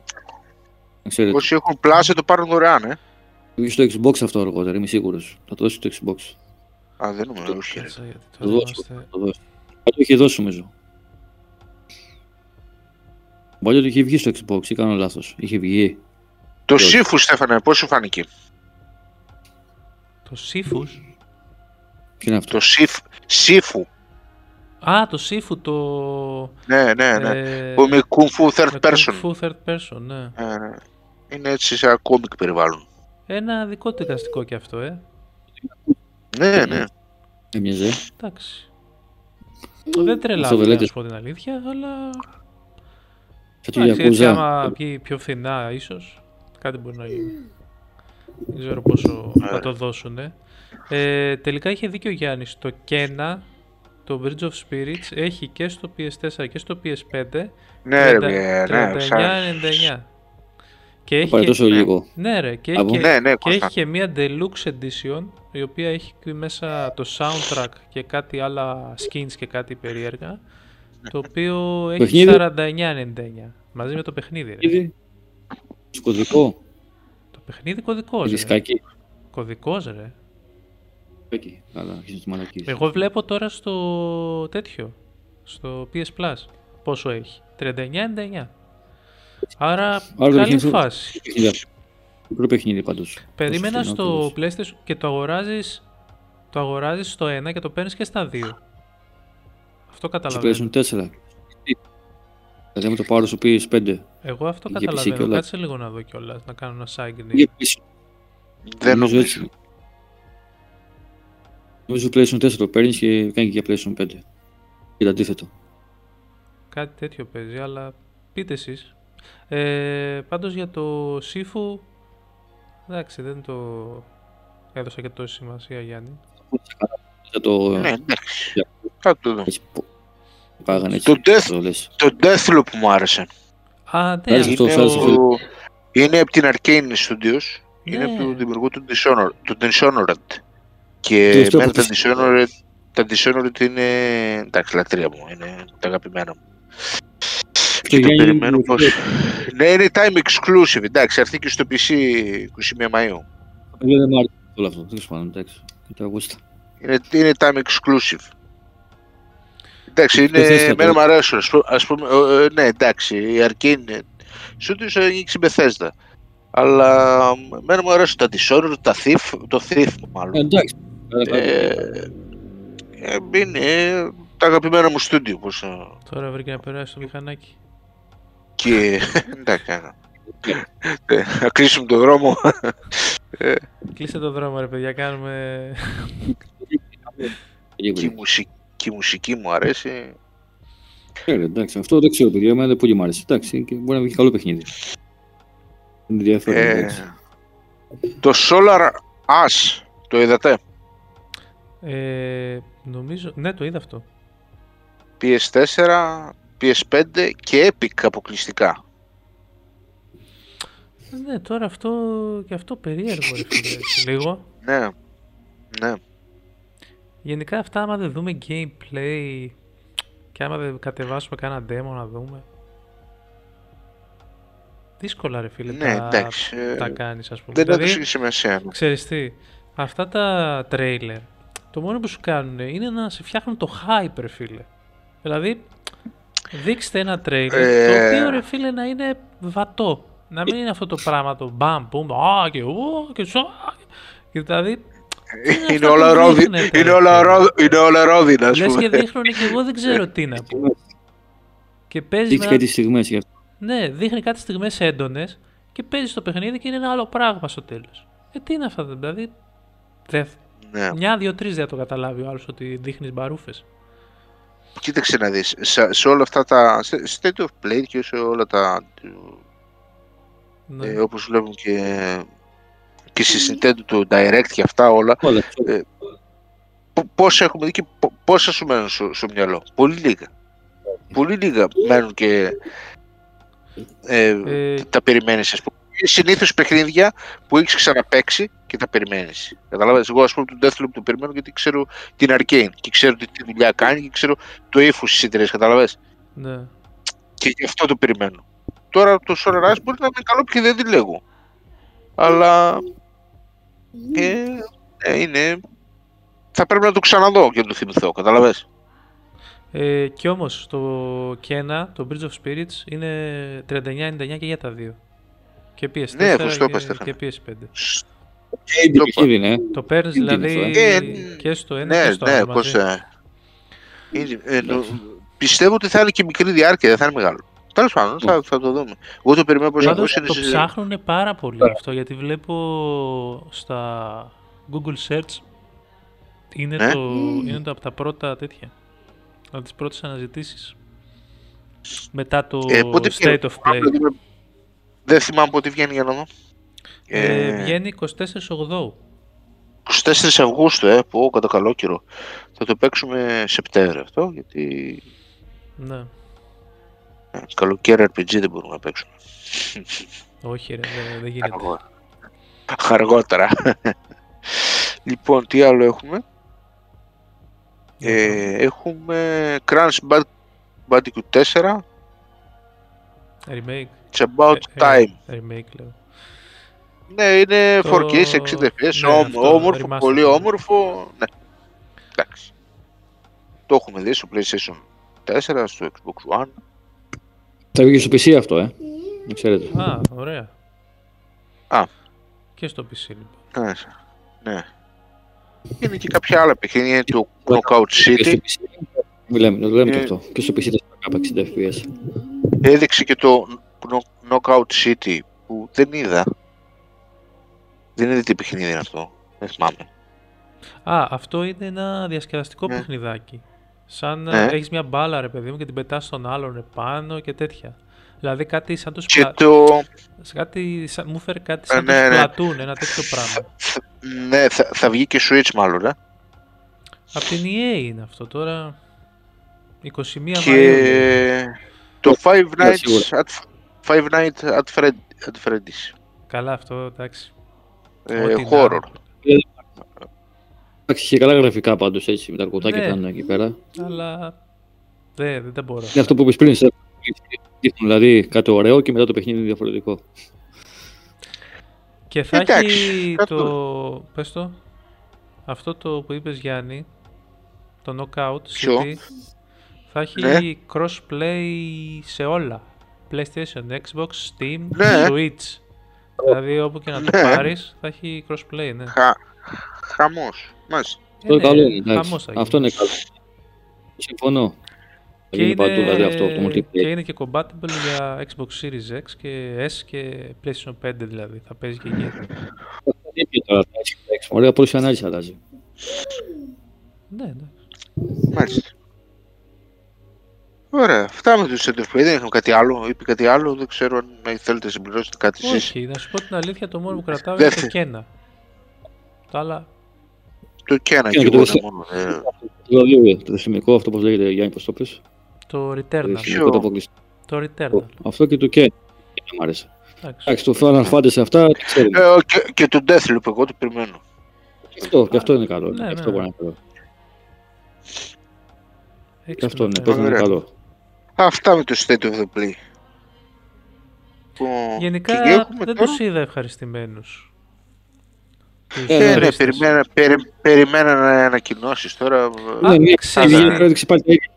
Να ξέρετε. Όσοι έχουν Plus θα το πάρουν δωρεάν, ε. Θα βγει στο Xbox αυτό αργότερα, είμαι σίγουρος. Θα το δώσεις στο Xbox. Α, δεν νομίζω, όχι. ρε. Κάτσε, γιατί Θα τώρα το δώσει. είμαστε- Θα το δώσει. Θα το είχε δώσει νομίζω. Παλιό το είχε βγει στο Xbox ή κάνω λάθος. Είχε βγει. Το Όχι. Sifu, Στέφανε, πώς σου φάνηκε; Το Sifu. Τι είναι αυτό; Το Sif, Sifu. Α, το Sifu το... Ναι, ναι, ναι. ε, Που με Kung Fu Third με Person. Kung Fu third person, ναι. Ε, ναι. Είναι έτσι σε ένα κόμικ περιβάλλον. Ένα δικό του δικαστικό κι αυτό, ε. Ναι, ναι. Έμοιαζε. Εντάξει. Δεν δεν τρελάθηκε, να λέτε. σου πω την αλήθεια, αλλά... Θα του Εντάξει, έτσι άμα Γιακούζα. βγει πιο φθηνά, ίσως, κάτι μπορεί να γίνει. Δεν ξέρω πόσο θα Ναι. το δώσουν. Ε, τελικά είχε δίκιο ο Γιάννης. Το Kena, το Bridge of Spirits, έχει και στο PS4 και στο PS5 Ναι, ρε, 30 παιδιά, ναι. σαν- 39,99. Και έχει, Πάρε και- τόσο λίγο. ναι, ρε, και Α, έχει, βο- και, Ναι, ναι, και Κώστα. έχει και μια deluxe edition η οποία έχει και μέσα το soundtrack και κάτι άλλα skins και κάτι περίεργα το οποίο έχει Παιχνίδι; 49,99 μαζί με το παιχνίδι. Ρε. Ήδη. Στο κωδικό; Το παιχνίδι κωδικός, ρε. Δισκάκι. Κωδικός, ρε. Εκεί, αλλά αρχίζουν τις μαλακίες. Εγώ βλέπω τώρα στο τέτοιο, στο PS Plus, πόσο έχει. 39,99. Άρα, Άρα το καλή παιχνίδι- φάση. Παιχνίδι. Μικρό παιχνίδι πάντως. Περίμενα Τόσο φθηνό στο τέλος. PlayStation και το αγοράζεις, το αγοράζεις στο 1 και το παίρνεις και στα 2. Αυτό Στο καταλαβαίνω. PlayStation 4. Δηλαδή με το πάρω στο PS5. Εγώ αυτό Για PC καταλαβαίνω. κιόλας. Κάτσε λίγο να δω κιόλας, να κάνω ένα sign in. Για PS. Δεν Νομίζω νομίζω. έτσι. Νομίζω στο PlayStation 4 το παίρνεις και κάνει και για PlayStation 5. Και το αντίθετο. Κάτι τέτοιο παίζει, αλλά πείτε εσείς. Ε, πάντως για το Sifu, εντάξει, δεν το έδωσα και τόση σημασία, Γιάννη. Για το... Ναι, εντάξει. Για- Θα το δω. έτσι, που- Πάγανε έτσι. Το Death- Το λες. Το Deathloop μου άρεσε. Α, ναι, Άρεσε αυτό, Είναι, φέρασε ο... αυτό. είναι από την Arcane Studios. Είναι Ναι. από του δημιουργού του Dishonored. Του Dishonored. Και Τελευταίο εμένα τα που Dishonored, τα Dishonored είναι εντάξει, λατρεία μου. Είναι τα αγαπημένα μου. Αυτό Και το Γιάννη, περιμένω είναι- πως... Ναι, είναι time exclusive. Εντάξει, έρθει και στο PC 21 Μαΐου. Παιδιά, Δεν μ' άρεσε όλο αυτό. Τέλος πάντων, εντάξει. Και το αγούστα. Είναι, είναι time exclusive. Εντάξει, είναι, Bethesda εμένα τώρα. μου αρέσουν. Ας, πού- ας πούμε, ε, ε, ναι, εντάξει, η Arcane Studios ανοίξει Bethesda. Αλλά εμένα μου αρέσουν τα Dishonored, τα Thief, το Thief μάλλον. Ε, Εντάξει. Αλλά Ε, ε, είναι ε, τα αγαπημένα μου στούντιο. Πώς, ε, τώρα βρήκε να περάσει το μηχανάκι. Και εντάξει, ε, ε, να κλείσουμε το δρόμο. Κλείστε το δρόμο, ρε παιδιά, κάνουμε... Πολύ και, η πολύ. μουσική, και η μουσική μου αρέσει. Ε, ρε, εντάξει, αυτό δεν ξέρω, παιδιά. Εμένα πολύ μου άρεσε. Εντάξει, και μπορεί να βγει καλό παιχνίδι. Είναι ενδιαφέρον. Ε, εντάξει. το Solar Ash, το είδατε; Ε, νομίζω... Ναι, το είδα αυτό. PS4, PS5 και Epic αποκλειστικά. Ναι, τώρα αυτό και αυτό περίεργο, ρε φίλε, έτσι, λίγο. Ναι, ναι. Γενικά αυτά άμα δεν δούμε gameplay και άμα δεν κατεβάσουμε κάνα demo να δούμε. Δύσκολα ρε φίλε Ναι, τα, εντάξει, ε, τα κάνεις ας πούμε. Δεν δηλαδή, έδωσε και σημασία. ναι. ξέρεις τι, αυτά τα trailer, το μόνο που σου κάνουν είναι να σε φτιάχνουν το hype ρε φίλε. Δηλαδή, δείξτε ένα trailer Ε. το οποίο ρε φίλε να είναι βατό. Να μην είναι αυτό το πράγμα το μπαμ, μπουμ, α και ου και σο. Και δηλαδή, Είναι αυτά όλα που ρόδι- δείχνετε, είναι ρε όλα φίλε. ρόδι- είναι όλα ρόδινα, ας Λες και πούμε. δείχνουν και εγώ δεν ξέρω τι να πω. Και παίζει Δείξει κάτι στιγμές γι' αυτό. Ναι, δείχνει κάτι στιγμές έντονες και παίζει το παιχνίδι και είναι ένα άλλο πράγμα στο τέλος. Ε, τι είναι αυτά, δηλαδή. Δε, Ναι. μια, δύο, τρεις δεν θα το καταλάβει ο άλλος ότι δείχνεις μπαρούφες. Κοίταξε να δεις, σε, σε όλα αυτά τα σε- State of Play και σε όλα τα Ναι. ε, όπως βλέπουν και, και στη Nintendo το Direct και αυτά όλα Όλα. π- πόσα έχουμε δει και π- πόσα σου μένουν στο, στο μυαλό. Πολύ λίγα. Πολύ λίγα μένουν και ε, Ε, τα περιμένεις ας πούμε. Είναι συνήθως παιχνίδια που έχεις ξαναπαίξει και τα περιμένεις. Καταλάβες, εγώ ας πούμε τον Deathloop το περιμένω γιατί ξέρω την Arcane και ξέρω τι, τι δουλειά κάνει και ξέρω το ύφος της εταιρείας, καταλάβες; ναι. Και γι' αυτό το περιμένω. Τώρα το Solar Ash μπορεί να είναι καλό και δεν τη λέγω. Αλλά ε, ε, είναι... Θα πρέπει να το ξαναδώ και να το θυμηθώ, καταλαβες. Ε, και όμως το Kena, το Bridge of Spirits, είναι 39,99 και για τα δύο. Και PS4 Ναι, εγώ στο είπα, και, Στέφανε. και PS5. Και Το παιχνίδι είναι. ε. Το παίρνεις Είναι δηλαδή αυτό, ε. και στο ένα Ναι, και στο ναι, άλλο πώς... μαζί. ε, είναι, ε, νο- πιστεύω ότι θα είναι και μικρή διάρκεια, δεν θα είναι μεγάλο. Τέλος πάντων, θα, θα το δούμε. Εγώ το περιμένω πως Πάντως είναι το σε- ψάχνουν πάρα πολύ αυτό γιατί βλέπω στα Google Search είναι, Ναι. το, είναι το από τα πρώτα τέτοια. Από τις πρώτες αναζητήσεις. Μετά το Ε, πότε State βγαίνει; of Play. Δεν θυμάμαι πότε βγαίνει για να δω. Ε, Ε, βγαίνει 24 Οκτώου. 24 Αυγούστου, ε, πω κατά καλό καιρό. Θα το παίξουμε Σεπτέμβριο αυτό, γιατί Ναι. ε, καλοκαίρι RPG δεν μπορούμε να παίξουμε. Όχι ρε, δεν, δεν γίνεται. Αργότερα. Αργότερα. λοιπόν, τι άλλο έχουμε; Ε, έχουμε Crash Band- Bandicoot 4. Remake. It's about Ε, ε, time. remake λέω. Ναι, είναι Το- 4K σε 60 FPS, ναι, όμ- αυτό, όμορφο, remaster. πολύ όμορφο. Ναι. Εντάξει. Το έχουμε δει στο PlayStation 4, στο Xbox One. Θα βγει και στο PC αυτό, ε. Να ξέρετε. Α, ωραία. Α. Και στο PC λοιπόν. Ναι. ναι. Είναι και κάποια άλλα παιχνίδια, είναι το Ναι. Knockout Και στο City. PC. Μιλάμε, το λέμε και Ε. αυτό. Και στο PC θα 60 FPS. Έδειξε και το Kno- Knockout City που δεν είδα. Δεν είδα τι παιχνίδι είναι αυτό. Δεν θυμάμαι. Α, αυτό είναι ένα διασκεδαστικό Ναι. παιχνιδάκι. Σαν Ναι. να έχεις μια μπάλα ρε παιδί μου και την πετάς στον άλλον επάνω και τέτοια. Δηλαδή κάτι σαν το Και σπλα... το... κάτι σαν... μου φέρει κάτι Ε, σαν ναι, ναι. το Splatoon, ένα τέτοιο πράγμα. Ναι, θα, θα βγει και Switch μάλλον, ε. Απ' την EA είναι αυτό τώρα. 21 Μαΐου. Και το Five Ναι, Nights at, Five Nights at, Fred, at Freddy's. Καλά αυτό, εντάξει. Ε, Ό,τι να horror. είναι. Εντάξει, είχε καλά γραφικά πάντως έτσι, με τα αρκωτάκια Ναι. που ήταν εκεί πέρα. Αλλά δεν, δεν τα μπορώ. Είναι αυτό που είπες πριν, σε- δείχνουν δηλαδή κάτι ωραίο και μετά το παιχνίδι είναι διαφορετικό. Και θα Εντάξει, έχει κάτω. το... Πες το. Αυτό το που είπες Γιάννη, το Knockout Ποιο; City, θα έχει Ναι. crossplay σε όλα. PlayStation, Xbox, Steam, Ναι. Switch. Δηλαδή όπου και να το Ναι. πάρεις θα έχει crossplay, ναι. Χα, χαμός. Μάλιστα. Αυτό είναι ναι, καλό, εντάξει. χαμός θα γίνει. Αυτό είναι καλό. Συμφωνώ. Θα Και γίνει παντού δηλαδή αυτό το και multiplayer. είναι και compatible για Xbox Series X και S και PlayStation 5 δηλαδή. Θα παίζει και εκεί. Δεν είναι τώρα τα Xbox, Ωραία, πολύ ανάλυση αλλάζει. ναι, ναι. Μάλιστα. Ωραία. Αυτά με το State of Play. Δεν έχουμε κάτι άλλο. Είπε κάτι άλλο. Δεν ξέρω αν θέλετε να συμπληρώσετε κάτι εσείς. Όχι, να σου πω την αλήθεια, το μόνο που κρατάω Δεν είναι το θε- Κένα. Τα άλλα, Το και ένα Και και το εγώ δεύτερο. μόνο. ε, Δηλαδή, το θεσμικό, αυτό πώς λέγεται, Γιάννη, πώς το πες. το Το Returnal. θεσμικό το αποκλειστικό. Το Returnal. Αυτό και το και. Και δεν μ' άρεσε. Εντάξει. Εντάξει, το Final Fantasy αυτά, το ξέρουμε. Ε, και, και το Deathloop εγώ το περιμένω. Αυτό, και αυτό είναι καλό. Ναι, και αυτό ναι. μπορεί να είναι καλό. Έχεις Και αυτό είναι, πλάκα. πρέπει να είναι Ωραία. καλό. Αυτά με το State of the Play. Λοιπόν, Γενικά και έχουμε δεν τώρα- τους είδα ευχαριστημένους. Τους Ε, Ε, ναι, χρήστες. περιμένα, περι, περιμένα να ανακοινώσεις τώρα. Ναι, ναι, ξέρεις η τι. Nintendo έδειξε πάλι τα ίδια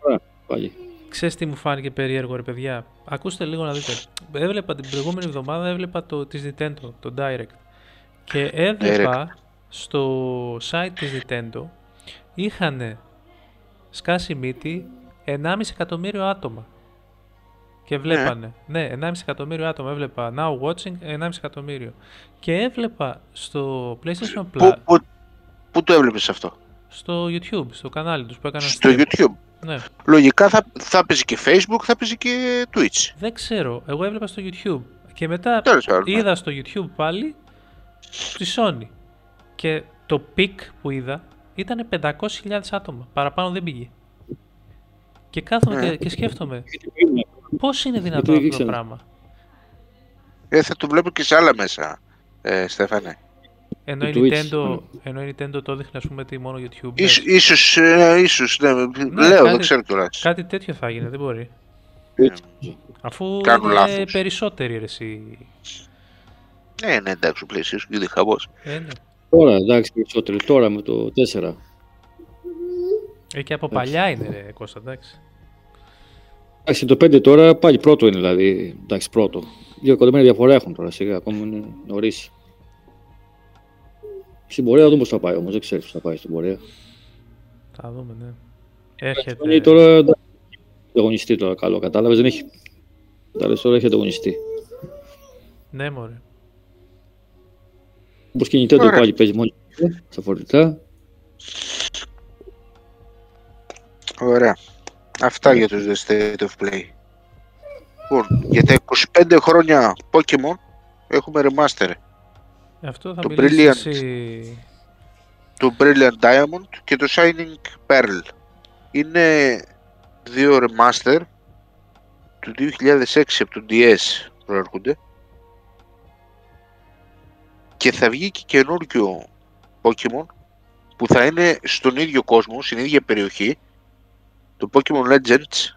φορά, πάλι. Ξέρεις τι μου φάνηκε περίεργο ρε παιδιά. Ακούστε λίγο να δείτε. Έβλεπα την προηγούμενη εβδομάδα έβλεπα το της Nintendo, το Direct. Και έβλεπα στο site της Nintendo είχαν σκάσει μύτη 1,5 εκατομμύριο άτομα. Και βλέπανε. Ναι, 1,5 εκατομμύριο άτομα έβλεπα. Now watching 1,5 εκατομμύριο. Και έβλεπα στο PlayStation Plus, Πού, πού, πού το έβλεπες αυτό; στο YouTube, στο κανάλι τους που έκαναν Στο stream. YouTube. Ναι. Λογικά θα, θα παίζει και Facebook, θα παίζει και Twitch. Δεν ξέρω. Εγώ έβλεπα στο YouTube. Και μετά Τέλος πάντων. ναι. είδα στο YouTube πάλι τη Sony. Και το peak που είδα ήταν 500.000 άτομα. Παραπάνω δεν πήγε. Και κάθομαι Ναι. και, και σκέφτομαι, πώς είναι δυνατόν Γιατί αυτό το ήξερα. πράγμα; Ε, θα το βλέπω και σε άλλα μέσα, ε, Στέφανε. Ενώ η, Το Twitch, Nintendo, ναι. ενώ η Nintendo το έδειχνε, ας πούμε, τι μόνο YouTube. Ίσ, ίσως, ε, ίσως, ναι, λέω, κάτι- δεν ξέρω κιόλας. Κάτι τέτοιο θα γίνει, δεν μπορεί. Ε, Αφού Κάνουν είναι λάθος. περισσότεροι ρε εσύ. Ναι, ναι, εντάξει, ο PlayStation είναι χαμός. Ε, ναι. Τώρα, εντάξει, περισσότερο. Τώρα με το 4. Ε, και από παλιά είναι ρε Κώστα, εντάξει. Εντάξει, το 5 τώρα πάλι πρώτο είναι δηλαδή. Εντάξει, πρώτο. Δύο εκατομμύρια διαφορά έχουν τώρα σιγά, ακόμα είναι νωρίς. Στην πορεία θα δούμε πώς θα πάει όμως. Δεν ξέρεις πώς θα πάει στην πορεία. Θα δούμε, ναι. Είναι Έρχεται. τώρα εντάξει, ανταγωνιστή τώρα καλό, κατάλαβες. Δεν έχει. Κατάλαβες τώρα έχει ανταγωνιστή. Ναι, μωρέ. Όπως και η Nintendo Ωραία. πάλι παίζει μόνο στα φορτικά. Ωραία. Αυτά για τους The State of Play. Λοιπόν, για τα 25 χρόνια Pokemon έχουμε remaster. Αυτό θα Το μιλήσεις Brilliant. εσύ. Το Brilliant Diamond και το Shining Pearl. Είναι δύο remaster του 2006 από το DS προέρχονται και θα βγει και καινούργιο Pokemon που θα είναι στον ίδιο κόσμο, στην ίδια περιοχή το Pokemon Legends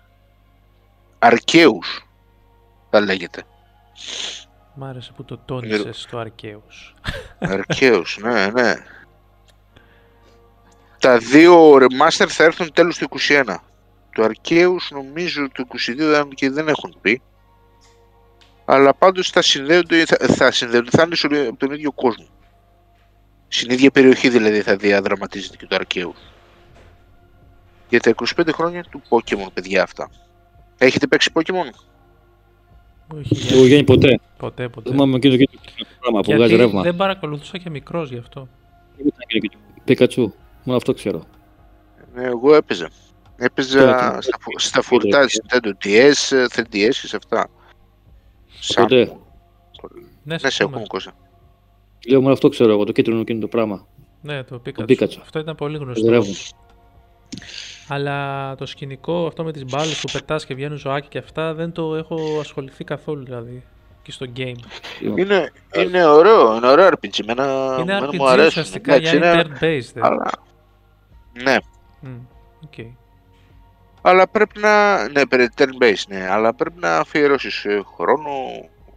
Arceus θα λέγεται Μ' άρεσε που το τόνισες στο Αρκαίους. Αρκαίος, ναι, ναι. Τα δύο remaster θα έρθουν τέλος του 21. Το Αρκαίους νομίζω το 22 αν και δεν έχουν πει. Αλλά πάντως θα συνδέονται, θα, θα συνδέονται, θα είναι στο- από τον ίδιο κόσμο. Στην ίδια περιοχή δηλαδή θα διαδραματίζεται και το Αρκαίους. Για τα 25 χρόνια του Pokemon, παιδιά αυτά. Έχετε παίξει Pokemon? Όχι, Εγώ Γιάννη ποτέ. ποτέ, ποτέ. Θυμάμαι εκείνο και το πράγμα που βγάζει Γιατί ρεύμα. δεν παρακολουθούσα και μικρός γι' αυτό. Πίκατσου. Μόνο αυτό ξέρω. Ναι, εγώ έπαιζα. Έπαιζα Ποια- στα, φου- στα φορτά της Nintendo DS, 3DS και σε αυτά. Σαν... Ποτέ. Ναι, Ναι, σε συμφωνώ. έχουμε Κώστα. Λέω μόνο αυτό ξέρω εγώ. Το κίτρινο εκείνο το πράγμα. Ναι, το Pikachu. Pikachu. Αυτό ήταν πολύ Το γνωστό. Ρεύμα. Αλλά το σκηνικό αυτό με τις μπάλες που πετάς και βγαίνουν ζωάκι και αυτά δεν το έχω ασχοληθεί καθόλου δηλαδή και στο game. Είναι, είναι ωραίο, είναι ωραίο RPG. Εμένα, είναι εμένα RPG μου αρέσουν. ουσιαστικά Εντάξει, για είναι- turn based. ε. αλλά... Ναι, Μμ, οκ. αλλά πρέπει να... Ναι, περί turn based, ναι. Αλλά πρέπει να αφιερώσεις ε, χρόνο...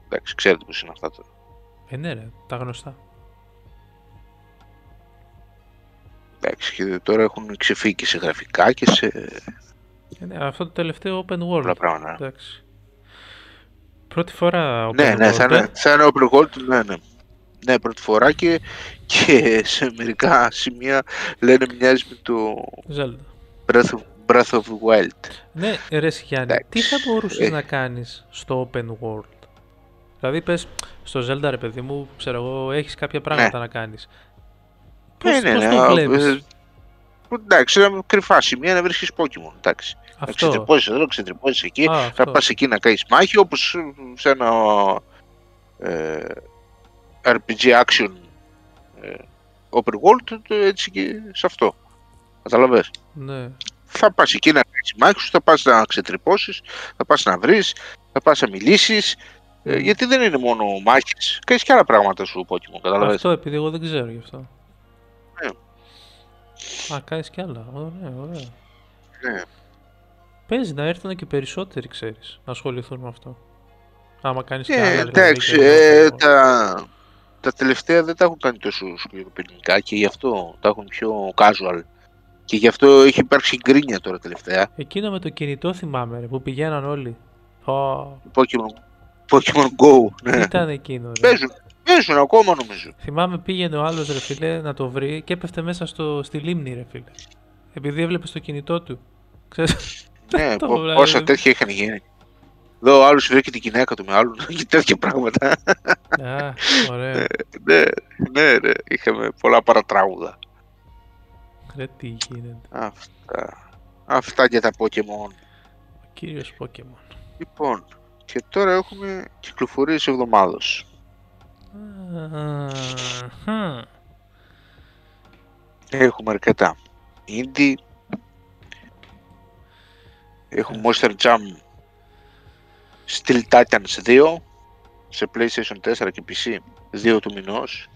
Εντάξει, ξέρετε πώς είναι αυτά τώρα. Ε, ναι ρε, τα γνωστά. Εντάξει, και τώρα έχουν ξεφύγει και σε γραφικά και σε Ε, ναι, αυτό το τελευταίο open πολλά world. πράγματα. Εντάξει. Πρώτη φορά open Ναι, ναι, world. θα ε. είναι, θα είναι open world, ναι, ναι. Ναι, πρώτη φορά και, και σε μερικά σημεία λένε μοιάζει με το Zelda. Breath of, Breath of the Wild. Ναι, ρε εσύ, Γιάννη, Εντάξει. τι θα μπορούσες Ε. να κάνεις στο open world; Δηλαδή πες στο Zelda ρε παιδί μου, ξέρω εγώ, έχεις κάποια πράγματα να κάνεις. Πώς, ναι, ναι, πώς ναι, το α, βλέπεις; Ε, Εντάξει, να κρυφά σημεία να βρίσκεις Pokemon, εντάξει. Να αυτό. ξετρυπώσεις εδώ, να ξετρυπώσεις εκεί, Α, να αυτό. πας εκεί να κάνεις μάχη, όπως σε ένα ε, RPG action ε, open world, το έτσι και σε αυτό. Καταλαβες; Ναι. θα πας εκεί να κάνεις μάχη σου, θα πας να ξετρυπώσεις, θα πας να βρεις, θα πας να μιλήσεις, ε, Μμ. γιατί δεν είναι μόνο μάχες, κάνεις και άλλα πράγματα σου Pokemon, καταλαβαίνεις. Αυτό επειδή εγώ δεν ξέρω γι' αυτό. Ναι. Α, κάνεις κι άλλα. Ωραία, ωραία. Ναι. Παίζει να έρθουν και περισσότεροι, ξέρεις, να ασχοληθούν με αυτό. Άμα κάνεις και Ε, άλλα, δηλαδή, εντάξει, και ε, εγώ- τα, τα τελευταία δεν τα έχουν κάνει τόσο σκληροπυρηνικά και γι' αυτό τα έχουν πιο casual. Και γι' αυτό έχει υπάρξει γκρίνια τώρα τελευταία. Εκείνο με το κινητό θυμάμαι, ρε, που πηγαίναν όλοι. Ω, Pokemon, Pokemon Go, τι ναι. ήταν εκείνο, ρε. Παίζουν, παίζουν ακόμα νομίζω. Θυμάμαι πήγαινε ο άλλος, ρε φίλε, να το βρει και έπεφτε μέσα στο, στη λίμνη, ρε φίλε. Επειδή έβλεπες στο κινητό του. Ξέρεις, ναι, Το πο- βράδυ. πόσα τέτοια είχαν γίνει. Εδώ ο άλλος βρήκε την γυναίκα του με άλλον και τέτοια πράγματα. α, ωραία. ναι, ναι, ναι, είχαμε πολλά παρατράγουδα. Ρε τι γίνεται. Αυτά. Αυτά για τα Pokemon. Ο κύριος Pokemon. Λοιπόν, και τώρα έχουμε κυκλοφορίες εβδομάδος. Αχα. Έχουμε αρκετά. Indie. Έχουμε Monster Jam Steel Titans 2 σε PlayStation 4 και PC 2 του μηνός.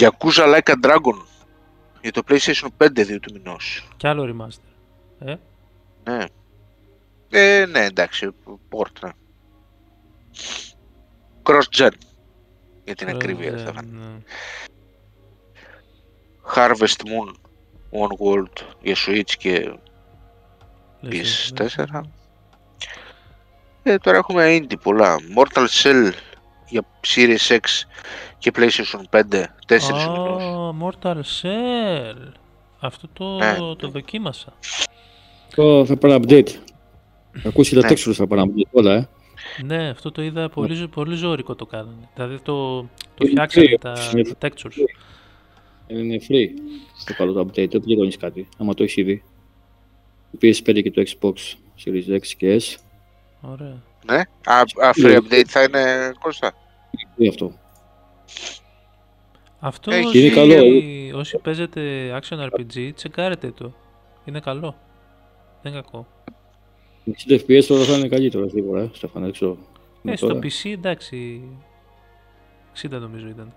Yakuza Like a Dragon για το PlayStation 5 2 του μηνός. Κι άλλο remaster. Ε, Ναι. Ε, ναι, εντάξει, port, ναι. Cross-gen. Για την ακρίβεια ρε, θα φάνε. ναι. Harvest Moon One World για Switch και Λες, ναι. PS4. Ε, τώρα έχουμε indie πολλά. Mortal Shell για Series X και PlayStation 5, 4 Α, μηνός. Mortal Shell. Αυτό το, Ναι. το δοκίμασα. Το θα πάρει update. Θα ακούσει τα Ναι. textures θα πάρει update όλα, ε. Ναι, αυτό το είδα πολύ, ζω- πολύ ζώρικο το κάνανε. Δηλαδή το, το Είναι φτιάξανε free, τα είναι textures. Είναι free το καλό το update, δεν πληρώνεις κάτι, άμα το έχεις ήδη. Το PS5 και το Xbox Series X και S, Ωραία. Ναι, α, α, free Ναι. update θα είναι Κώστα. είναι αυτό. Αυτό Έχει- όσοι, Είναι καλό, όσοι παίζετε action RPG, τσεκάρετε το. Είναι καλό. Δεν είναι κακό. 60 FPS τώρα θα είναι καλύτερο σίγουρα, ε, Στέφανε, δεν ξέρω. Ε, Με στο τώρα. PC εντάξει. 60 νομίζω ήταν.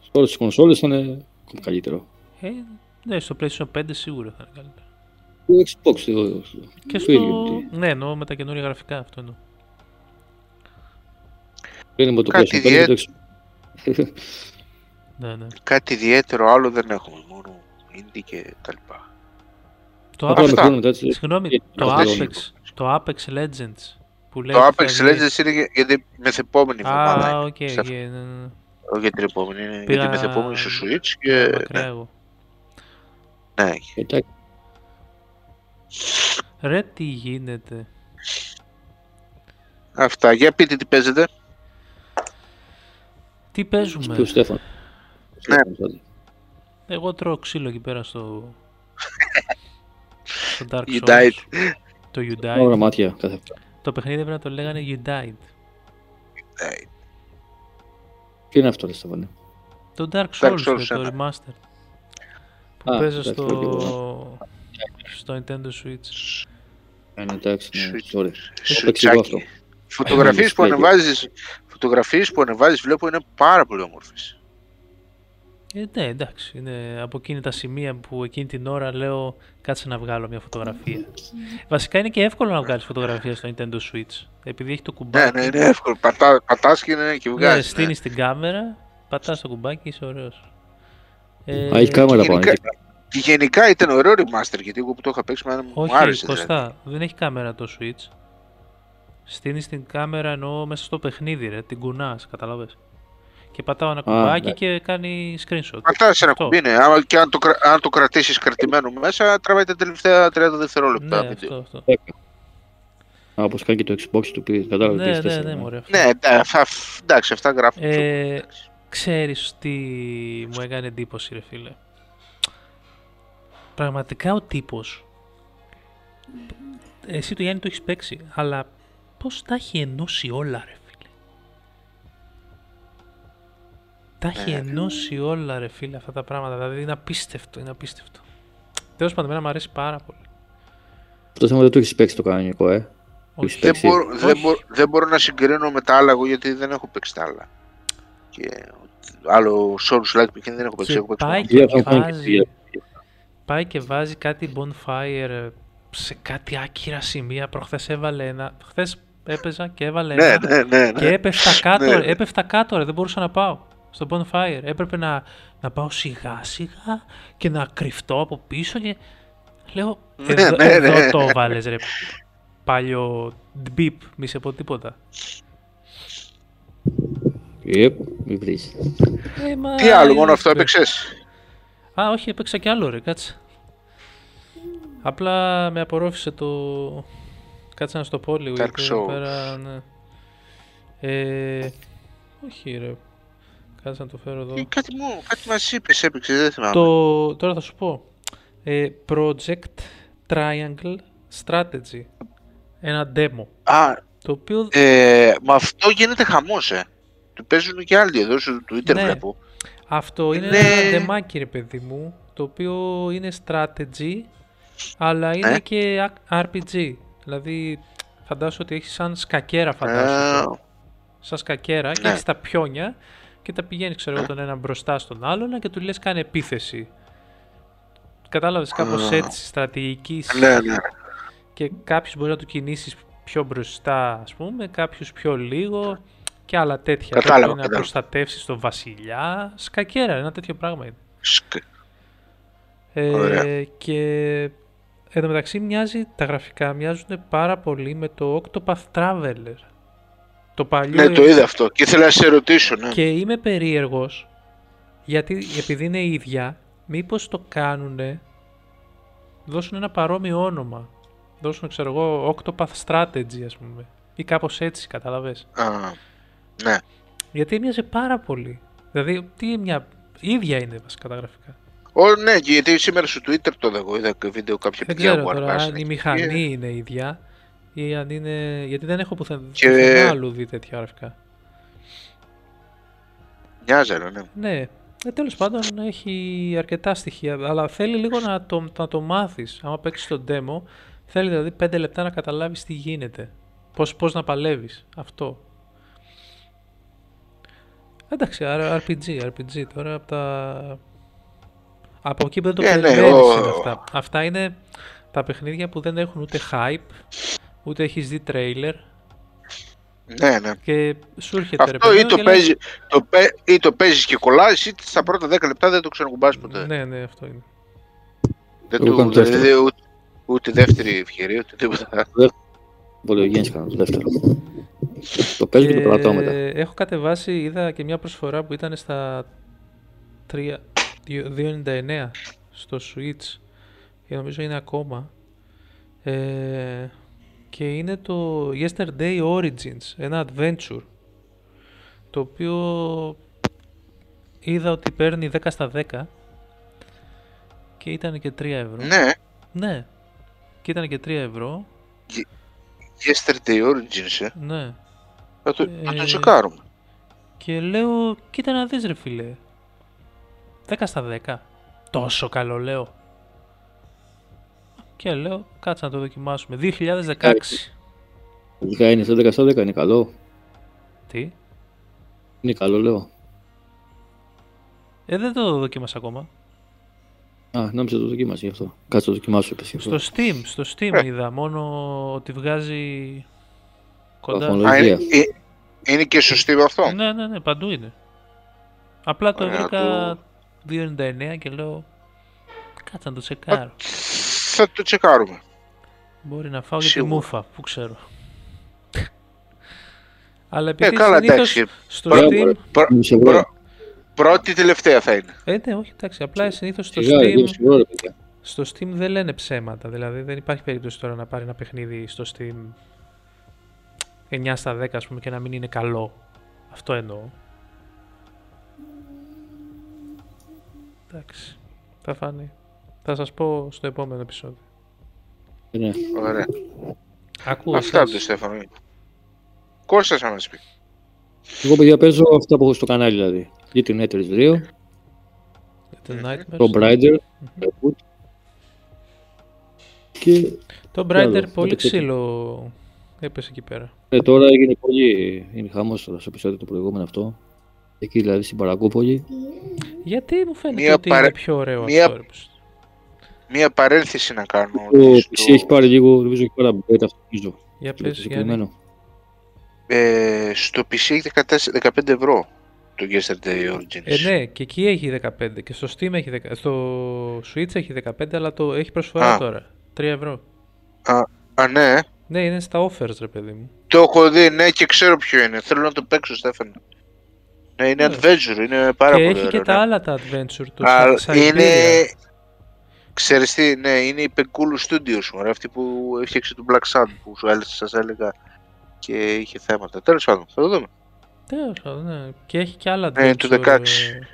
Σε όλες τις κονσόλες θα είναι ακόμα καλύτερο. Ε, ναι, στο PlayStation 5 σίγουρα θα είναι καλύτερο. Το Xbox το, Και το στο. ίδιο. τι. Ναι, εννοώ με τα καινούργια γραφικά αυτό εννοώ. Είναι με το Κάτι PlayStation 5 και το Xbox. Ναι, ναι. Κάτι ιδιαίτερο άλλο δεν έχουμε. Μόνο indie και τα λοιπά. Το Απλά Apex, με χρόνο μετά, έτσι. συγγνώμη, και- το αυτές Apex, το Apex Legends που λέει Το ότι Apex θα βγει- Legends είναι για- για την μεθεπόμενη εβδομάδα. Α, είναι. οκ, Σε- οκ, ναι, ναι. Όχι για την επόμενη, είναι για Πήγα- τη μεθεπόμενη στο Switch Πήγα και. μακριά Ναι, εγώ. ναι. Εντάξει. Ρε τι γίνεται. Αυτά. Για πείτε τι παίζετε. Τι παίζουμε; Και ο Στέφαν. Ναι. Στέφανος, Εγώ τρώω ξύλο εκεί πέρα στο... στο Dark You Souls. died. Το You άντε. Ωραία Died. μάτια κάθε φορά. Το παιχνίδι πρέπει να το λέγανε You Died. Ναι. Τι είναι αυτό, ρε Στέφανε. Το Dark Dark Souls, Souls, ρε, το ένα. Remastered. Που Α, παίζω εντάξει, στο... το στο Nintendo Switch. Ε, ναι, εντάξει, ναι, Switch. sorry. Σου παίξει εγώ τσάκι. αυτό. Φωτογραφίες που display. ανεβάζεις, φωτογραφίες που ανεβάζεις βλέπω είναι πάρα πολύ όμορφες. Ε, ναι, εντάξει. Είναι από εκείνη τα σημεία που εκείνη την ώρα λέω κάτσε να βγάλω μια φωτογραφία. Βασικά είναι και εύκολο να βγάλεις φωτογραφία στο Nintendo Switch. Επειδή έχει το Ναι, κουμπάκι. ναι, είναι εύκολο. Πατά, πατάς και, είναι και Ναι, βγάζεις. ναι. στείνεις την κάμερα, πατάς το κουμπάκι, είσαι ωραίος. Ε, Α, έχει κάμερα πάνω. γενικά- εκεί. Και γενικά ήταν ωραίο remaster γιατί εγώ που το είχα παίξει μου μου Όχι, άρεσε. Κωστά, δηλαδή. δεν έχει κάμερα το Switch. Στείνεις την κάμερα εννοώ μέσα στο παιχνίδι, ρε, την κουνάς, καταλαβες. Και πατάω ένα κουμπάκι ναι. και κάνει screenshot. Πατάς ένα Αυτό. κουμπί, ναι. Άμα και αν το, κρα- αν το κρατήσεις κρατημένο μέσα, τραβάει τα τελευταία 30 δευτερόλεπτα. Ναι, βίντεο. αυτό, αυτό. Α, όπως κάνει και το Xbox του πήγε, κατάλαβε. Ναι, PS4, ναι, ναι, μωρέ. αυτό. Ναι, ναι, αυτά, εντάξει, αυτά γράφουν. Ε, Ξέρεις τι μου έκανε εντύπωση ρε φίλε. Πραγματικά ο τύπος Εσύ το Γιάννη το έχεις παίξει Αλλά πως τα έχει ενώσει όλα ρε Τα έχει Ε, ενώσει όλα ρε φίλε αυτά τα πράγματα Δηλαδή είναι απίστευτο, είναι απίστευτο Τέλος πάντων εμένα μου αρέσει πάρα πολύ Αυτό το θέμα δεν το έχεις παίξει το κανονικό, ε. Όχι. Έχεις Δεν, παίξει. μπορώ, δεν, Όχι. μπορώ, δεν μπορώ να συγκρίνω με τα άλλα εγώ γιατί δεν έχω παίξει τα άλλα. Και άλλο Souls like παιχνίδι δεν έχω παίξει. Και Έχω παίξει πάει μόνο- και Για αυτό κάνει και βάζει για- πάει και βάζει κάτι bonfire σε κάτι άκυρα σημεία. Προχθές έβαλε ένα. Χθες έπαιζα και έβαλε Ναι, ένα. ναι, ναι. ναι. Και έπεφτα κάτω, Ναι, ρε, ναι. έπεφτα κάτω, ρε, δεν μπορούσα να πάω στο bonfire. Έπρεπε να, να πάω σιγά σιγά και να κρυφτώ από πίσω και λέω, Ναι, εδώ, ναι, εδώ ναι. το βάλες ρε, παλιό μπιπ, μη σε πω τίποτα. Yep, μη βρεις. Ε, μα, Τι άλλο, μόνο είναι- αυτό έπαιξες; Α, όχι, έπαιξα κι άλλο ρε, κάτσε. Απλά με απορρόφησε το... Κάτσε να στο πω λίγο, Dark γιατί εδώ Souls. πέρα, ναι. Ε, όχι ρε. Κάτσε να το φέρω εδώ. Ε, Κάτι, μου, κάτι μας είπες, έπαιξες, δεν θυμάμαι. Το, τώρα θα σου πω. Ε, Project Triangle Strategy. Ένα demo. Α, Το οποίο ε, με αυτό γίνεται χαμός, ε. Το παίζουν και άλλοι εδώ στο Twitter Ναι. βλέπω. αυτό είναι είναι- ένα ντεμάκι ρε παιδί μου. Το οποίο είναι strategy αλλά είναι Ε. και α- RPG. Δηλαδή φαντάσου ότι έχεις σαν σκακέρα φαντάσου. Ε, το. Σαν σκακέρα και ναι. έχεις τα πιόνια και τα πηγαίνει ξέρω εγώ τον έναν μπροστά στον άλλον και του λες κάνει επίθεση. Κατάλαβες κάπως Α. έτσι στρατηγικής ναι, ναι. και κάποιους μπορεί να του κινήσεις πιο μπροστά ας πούμε, κάποιους πιο λίγο και άλλα τέτοια. Κατάλαβα, Πρέπει να κατάλαβα. προστατεύσεις τον βασιλιά. Σκακέρα, ένα τέτοιο πράγμα είναι. Σκ. Ε, Ωραία. και εν τω μεταξύ μοιάζει, τα γραφικά μοιάζουν πάρα πολύ με το Octopath Traveler. Το παλιό Ναι, το είδα αυτό και ήθελα να σε ρωτήσω, ναι. και είμαι περίεργος γιατί επειδή είναι ίδια, μήπως το κάνουνε, δώσουν ένα παρόμοιο όνομα. Δώσουν, ξέρω εγώ, Octopath Strategy, ας πούμε. Ή κάπως έτσι, καταλαβες. Α, ναι. Γιατί έμοιαζε πάρα πολύ. Δηλαδή, τι μια... ίδια είναι βασικά τα γραφικά. Ω, ναι, και γιατί σήμερα στο Twitter το είδα εγώ, είδα και βίντεο κάποια Δεν παιδιά ξέρω που τώρα αργάσανε αν η και- μηχανή είναι ίδια ή αν είναι... Γιατί δεν έχω πουθενά, Και- πουθενά αλλού δει τέτοια γραφικά. Μοιάζανε, ναι. Ναι, ε, τέλος πάντων έχει αρκετά στοιχεία, αλλά θέλει λίγο να το, να το μάθεις. Άμα παίξεις το demo, θέλει δηλαδή 5 λεπτά να καταλάβεις τι γίνεται. Πώς, πώς να παλεύεις. Αυτό. Εντάξει, άρα RPG, RPG τώρα από τα... Από εκεί που δεν το Ε, ναι, περιμένεις ο- είναι αυτά. Αυτά είναι τα παιχνίδια που δεν έχουν ούτε hype, ούτε έχεις δει trailer. Ναι, ναι. Και σου έρχεται ρε Αυτό παιδί ή μου το, και λες, παίζει, το, παί- ή το παίζεις και κολλάς ή στα πρώτα 10 λεπτά δεν το ξανακουμπάς ποτέ. Ναι, ναι, αυτό είναι. Δεν Εγώ του, κάνω δεύτερο. δηλαδή, ούτε, ούτε δεύτερη ευκαιρία, ούτε τίποτα. Πολύ γέννηση κάνω το δεύτερο. Το παίζω και το κρατάω μετά. έχω κατεβάσει, είδα και μια προσφορά που ήταν στα 3 2,99 στο Switch και νομίζω είναι ακόμα. Ε, και είναι το Yesterday Origins, ένα adventure το οποίο είδα ότι παίρνει 10 στα 10 και ήταν και 3 ευρώ. Ναι, Ναι. Και ήταν και 3 ευρώ. Yesterday Origins, ε. Ναι. Θα το, θα Ε, το τσεκάρουμε. Και λέω, κοίτα να δεις ρε φίλε. 10 στα 10. Τόσο καλό λέω. Και λέω, κάτσε να το δοκιμάσουμε. 2016. Ειδικά είναι στα 10 στα 10, είναι καλό. Τι; Είναι καλό, λέω. Ε, δεν το δοκίμασα ακόμα. Α, νόμιζα το δοκίμασε γι' αυτό. Κάτσε το δοκιμάσω, είπες γι' αυτό. Στο Steam, στο Steam Ε. είδα. Μόνο ότι βγάζει κοντά. Βαθμολογία. Α, είναι, λογία. ε, είναι και σωστή με αυτό; Ναι, ναι, ναι, παντού είναι. Απλά το Ωραία, βρήκα το- 2,99 και λέω, κάτσε να το τσεκάρω. Θα το τσεκάρουμε. Μπορεί να φάω και τη Σίγουρα. μούφα, που ξέρω. Αλλά Ε, επειδή καλά, συνήθως εντάξει. στο Προ- Steam... προ- Μισό ευρώ. προ- πρώτη τελευταία θα είναι. Ε, ναι, όχι, εντάξει, απλά συνήθως στο Σιγά, Steam, μισό ευρώ, ρε παιδιά. στο Steam δεν λένε ψέματα. Δηλαδή δεν υπάρχει περίπτωση τώρα να πάρει ένα παιχνίδι στο Steam 9 στα 10 ας πούμε και να μην είναι καλό. Αυτό εννοώ. Εντάξει, θα φανεί. Θα σας πω στο επόμενο επεισόδιο. Ναι. Ωραία. Ακούω Αυτά από εσάς. το Στέφανο. Κώστας να μας πει. Εγώ, παιδιά, παίζω αυτά που έχω στο κανάλι, δηλαδή. Little Nightmares 2, Little Nightmares. το Brider, Reboot. Και Το Τι άλλο, Brighter δεν πολύ το ξέρω. ξύλο έπεσε εκεί πέρα. ε, τώρα έγινε πολύ. Είναι χαμός τώρα στο επεισόδιο το προηγούμενο αυτό. Εκεί δηλαδή στην Παραγκούπολη. Γιατί μου φαίνεται Μία ότι παρε- είναι πιο ωραίο μία- αυτό. Ρε, πως- Μία παρένθεση να κάνω. Το ότι PC στο- έχει πάρει λίγο, νομίζω έχει πάρει update αυτό νομίζω. Για Το πες, Γιάννη. συγκεκριμένο. ε, στο PC έχει 14 15 ευρώ το Yesterday Origins. Ε, ναι, και εκεί έχει 15 και στο Steam έχει 10, στο Switch έχει 15 αλλά το έχει προσφορά Α. τώρα. 3 ευρώ. Α, ναι. Ναι, είναι στα offers ρε παιδί μου. Το έχω δει, ναι, και ξέρω ποιο είναι. Θέλω να το παίξω, Στέφανο. Ναι, είναι Ναι. adventure, είναι πάρα και πολύ έχει ωραίο. και τα ναι. άλλα τα adventure του. Α, Sa- είναι... Siberia. Ξέρεις τι, ναι, είναι η Πεκούλου Studios, μωρέ, αυτή που έφτιαξε το Black Sun, που σου έλεγα, σας έλεγα και είχε θέματα. Τέλος πάντων, θα το δούμε. Τέλος πάντων, ναι. Και έχει και άλλα Ναι, adventure του 16. ε,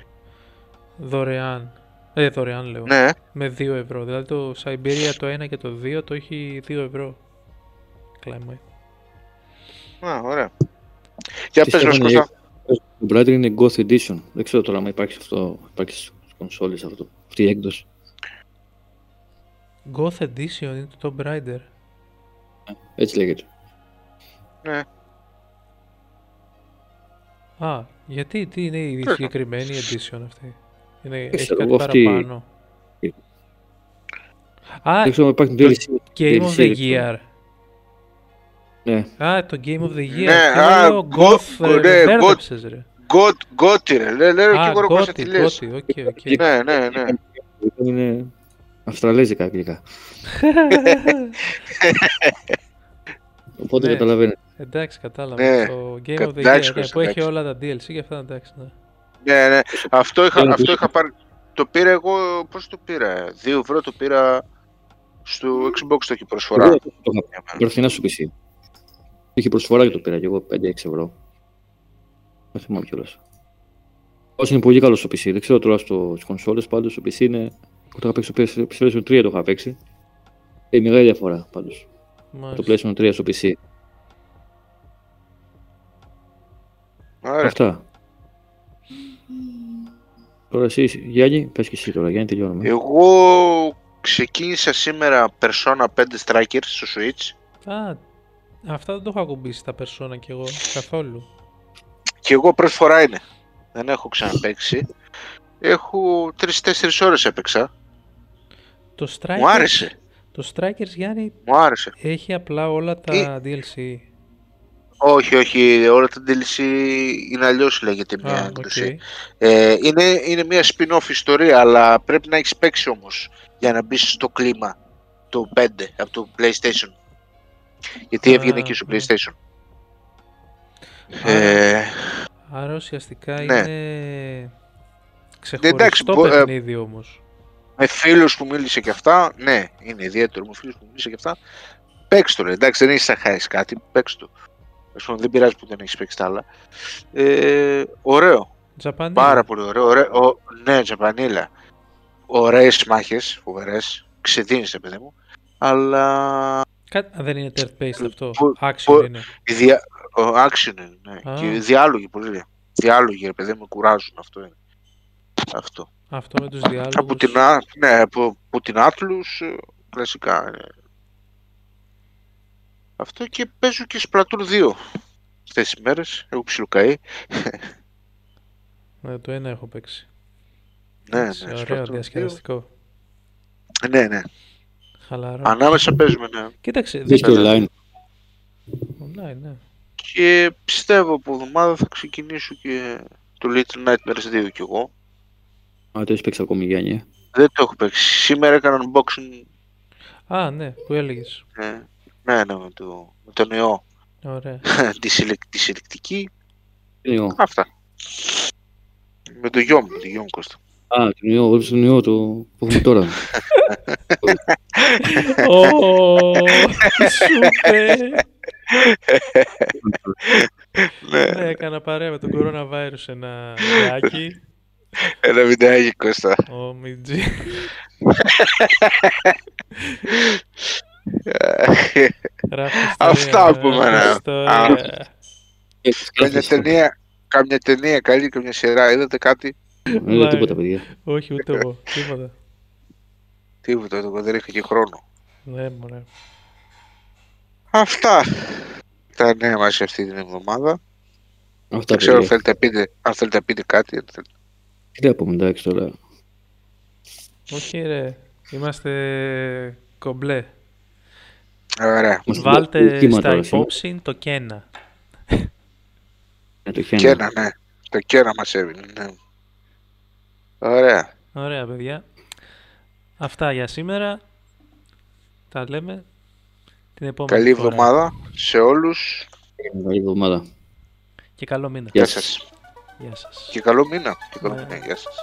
δωρεάν. Ε, δωρεάν λέω. Ναι, Με 2 ευρώ. Δηλαδή το Siberia το 1 και το 2 το έχει 2 ευρώ. Κλάμα. α, ωραία. Για Τι πες μας, Στέφανε, Κώστα. Το Brider είναι Goth Edition. Δεν ξέρω τώρα αν υπάρχει αυτό, υπάρχει στις κονσόλες αυτό, αυτή η έκδοση. Goth Edition είναι το Tomb Raider. Έτσι λέγεται. Ναι. Α, γιατί, τι είναι η Τέλος συγκεκριμένη edition αυτή; Είναι, έχει ξέρω, κάτι εγώ αυτή- παραπάνω. Α, Δεν ξέρω αν υπάρχει DLC. Game of DLC, the δεν ξέρω. Year. Ναι, Α, το Game of the Year. Ναι, Τι α, λέω, Go- GOTY, ναι, ε, GOTY. μπέρδεψες, ρε. GOT, GOTY ρε, λέ, λέω και Α, εγώ ρε Κώστα τι GOTY, λες. GOTY, οκ, οκ. Ναι, ναι, ναι. Είναι αυστραλέζικα αγγλικά. Οπότε Ναι. καταλαβαίνετε. Εντάξει, κατάλαβα. Ναι, Το Game κα- of the εντάξει, Year, ναι, Κώστα, που έχει εντάξει. όλα τα DLC και αυτά, εντάξει, ναι. Ναι, ναι. Αυτό είχα, Ένα αυτό που- είχα πάρει. Το πήρα εγώ, πώς το πήρα, 2 ευρώ το πήρα στο Xbox το έχει προσφορά. Εγώ το είχα πάρει φθηνά στο PC. Είχε προσφορά και το πήρα και εγώ 5-6 ευρώ. Δεν θυμάμαι κιόλας. Όσο είναι πολύ καλός στο PC. Δεν ξέρω τώρα στο, στις κονσόλες πάντως στο PC είναι... Εγώ το είχα παίξει στο PlayStation 3 το είχα παίξει. Ε, μεγάλη διαφορά πάντως. Το Μάλιστα. PlayStation 3 στο PC. Ωραία. Αυτά. Τώρα εσύ, Γιάννη, πες και εσύ τώρα, Γιάννη, τελειώνουμε. Εγώ ξεκίνησα σήμερα Persona 5 Strikers στο Switch Α, αυτά δεν το έχω ακουμπήσει τα persona κι εγώ καθόλου. και εγώ πρώτη φορά είναι. Δεν έχω ξαναπαίξει. Έχω 3-4 ώρες έπαιξα. Το Strikers, Μου άρεσε. Το Strikers, Γιάννη, Μου άρεσε. έχει απλά όλα τα Ε. DLC. Όχι, όχι, όλα τα DLC είναι αλλιώς λέγεται μια Α, έκδοση. οκ. Ε, είναι, είναι μια spin-off ιστορία, αλλά πρέπει να έχεις παίξει όμως για να μπεις στο κλίμα το 5 από το PlayStation. Γιατί Α, έβγαινε εκεί στο ναι. PlayStation. Α, Ε, Άρα ουσιαστικά Ναι. είναι εντάξει, ξεχωριστό μπο- ε, παιχνίδι όμως. με φίλους που μίλησε και αυτά, ναι, είναι ιδιαίτερο με φίλους που μίλησε και αυτά. Παίξτε το, ρε. εντάξει, δεν έχει να χάσεις κάτι, παίξτε το. Ας πούμε, δεν πειράζει που δεν έχεις παίξει τα άλλα. Ε, ωραίο, Τζαπανί. πάρα πολύ ωραίο. ωραίο ο, ναι, τζαπανίλα. Ωραίες μάχες, φοβερές. Ξεδίνησε, παιδί μου. Αλλά Κάτι... Α, δεν είναι third paced αυτό. Που- Action που- είναι. η δια... ο action είναι, ναι. Α. Και οι διάλογοι πολύ. ρε. Διάλογοι, ρε παιδί μου, με κουράζουν αυτό είναι. Αυτό. Αυτό με τους διάλογους. Από την, Α- ναι, από, από την Atlus, ε, κλασικά. ε. Αυτό και παίζω και Splatoon 2 αυτές τις μέρες. Έχω ψιλοκαεί. Ναι, το ένα έχω παίξει. Ναι, Εντάξει, ναι, Ωραίο, Splatoon 2. διασκεδαστικό. Ναι, ναι. Χαλαρό. Ανάμεσα παίζουμε, ναι. Κοίταξε, Δεις και δεν... online. Ναι, ναι. Και πιστεύω από εβδομάδα θα ξεκινήσω και το Little Nightmares 2 κι εγώ. Α, το έχεις παίξει ακόμη Γιάννη. ε. Δεν το έχω παίξει. Σήμερα έκανα unboxing Α, ναι, που έλεγες. ε, ναι, ναι, με, το, με τον ιό. Ωραία. τη, συλλεκ, τη συλλεκτική. Τι είναι ο- Αυτά. Με το γιο μου, με το γιο μου Κώστα. Α, τον ιό, βλέπεις τον ιό το που έχουμε τώρα. Ω, σούπερ. ναι, Ναι, έκανα παρέα με τον coronavirus ένα βιντεάκι. Ένα βιντεάκι Κώστα. Ο Μιτζή. Γράφει ιστορία, Αυτά ναι, από μένα. ιστορία. Έχεις κάμια, κάθεση. ταινία, κάμια ταινία καλή, κάμια σειρά, είδατε κάτι; Δεν είδα τίποτα, παιδιά. Όχι, ούτε εγώ. Τίποτα. Τίποτα, εγώ δεν είχα και χρόνο. Ναι, μωρέ. Αυτά τα νέα μας αυτή την εβδομάδα. Αυτά, Δεν ξέρω αν παιδιά. θέλετε, να πείτε, αν θέλετε να πείτε κάτι. αν θέλετε. Τι βλέπουμε, εντάξει τώρα. Όχι ρε. Είμαστε κομπλέ. Ωραία. Μας Βάλτε κύμα στα τώρα σήμερα. υπόψη το κένα. Ναι, το Και χένα. ένα, ναι. Το κένα μας έβγαινε, ναι. Ωραία. Ωραία παιδιά. Αυτά για σήμερα. Τα λέμε την επόμενη Καλή φορά. εβδομάδα σε όλους. Καλή εβδομάδα. Και καλό μήνα. Γεια Γεια σας. σας. Γεια σας. Και καλό μήνα. Και καλό Ναι. μήνα. Γεια σας.